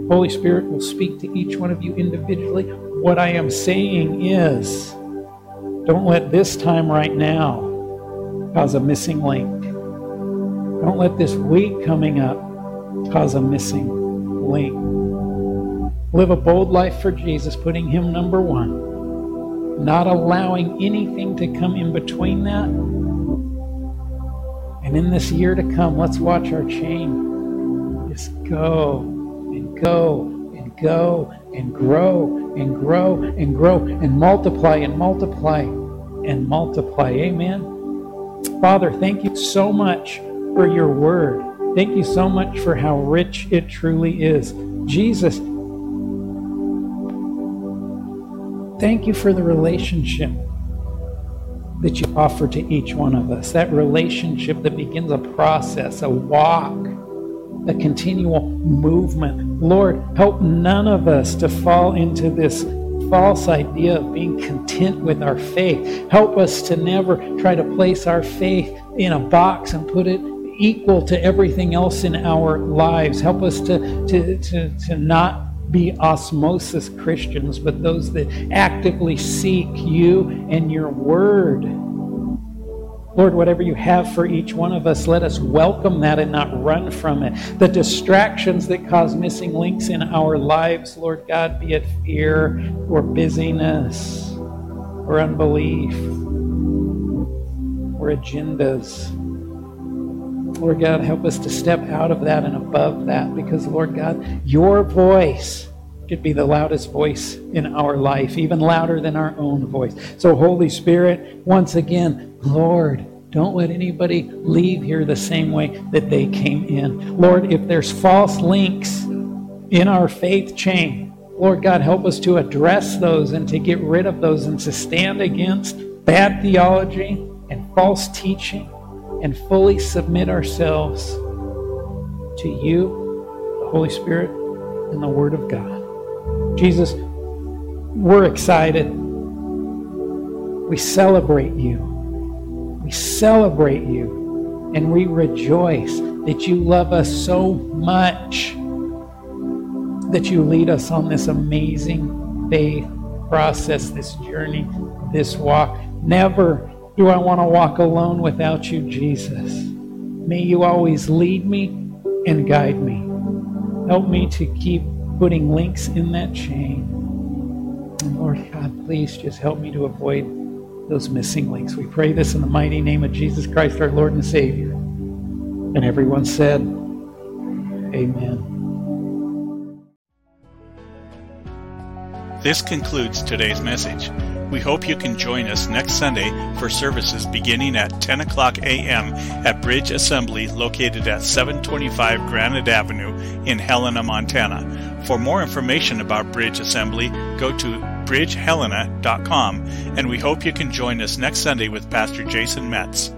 Holy Spirit will speak to each one of you individually. What I am saying is don't let this time right now cause a missing link. Don't let this week coming up cause a missing link. Live a bold life for Jesus, putting Him number one not allowing anything to come in between that. And in this year to come, let's watch our chain just go and go and go and grow and grow and grow and multiply and multiply and multiply. Amen. Father, thank you so much for your word. Thank you so much for how rich it truly is. Jesus, Thank you for the relationship that you offer to each one of us. That relationship that begins a process, a walk, a continual movement. Lord, help none of us to fall into this false idea of being content with our faith. Help us to never try to place our faith in a box and put it equal to everything else in our lives. Help us to, to, to, to not be osmosis Christians, but those that actively seek you and your word. Lord, whatever you have for each one of us, let us welcome that and not run from it. The distractions that cause missing links in our lives, Lord God, be it fear or busyness or unbelief or agendas. Lord God, help us to step out of that and above that because, Lord God, your voice should be the loudest voice in our life, even louder than our own voice. So, Holy Spirit, once again, Lord, don't let anybody leave here the same way that they came in. Lord, if there's false links in our faith chain, Lord God, help us to address those and to get rid of those and to stand against bad theology and false teaching and fully submit ourselves to you, the Holy Spirit, and the Word of God. Jesus, we're excited. We celebrate you. We celebrate you. And we rejoice that you love us so much that you lead us on this amazing faith process, this journey, this walk. Never do I want to walk alone without you, Jesus? May you always lead me and guide me. Help me to keep putting links in that chain. And Lord God, please just help me to avoid those missing links. We pray this in the mighty name of Jesus Christ, our Lord and Savior. And everyone said, Amen. This concludes today's message. We hope you can join us next Sunday for services beginning at 10 o'clock a.m. at Bridge Assembly located at 725 Granite Avenue in Helena, Montana. For more information about Bridge Assembly, go to bridgehelena.com and we hope you can join us next Sunday with Pastor Jason Metz.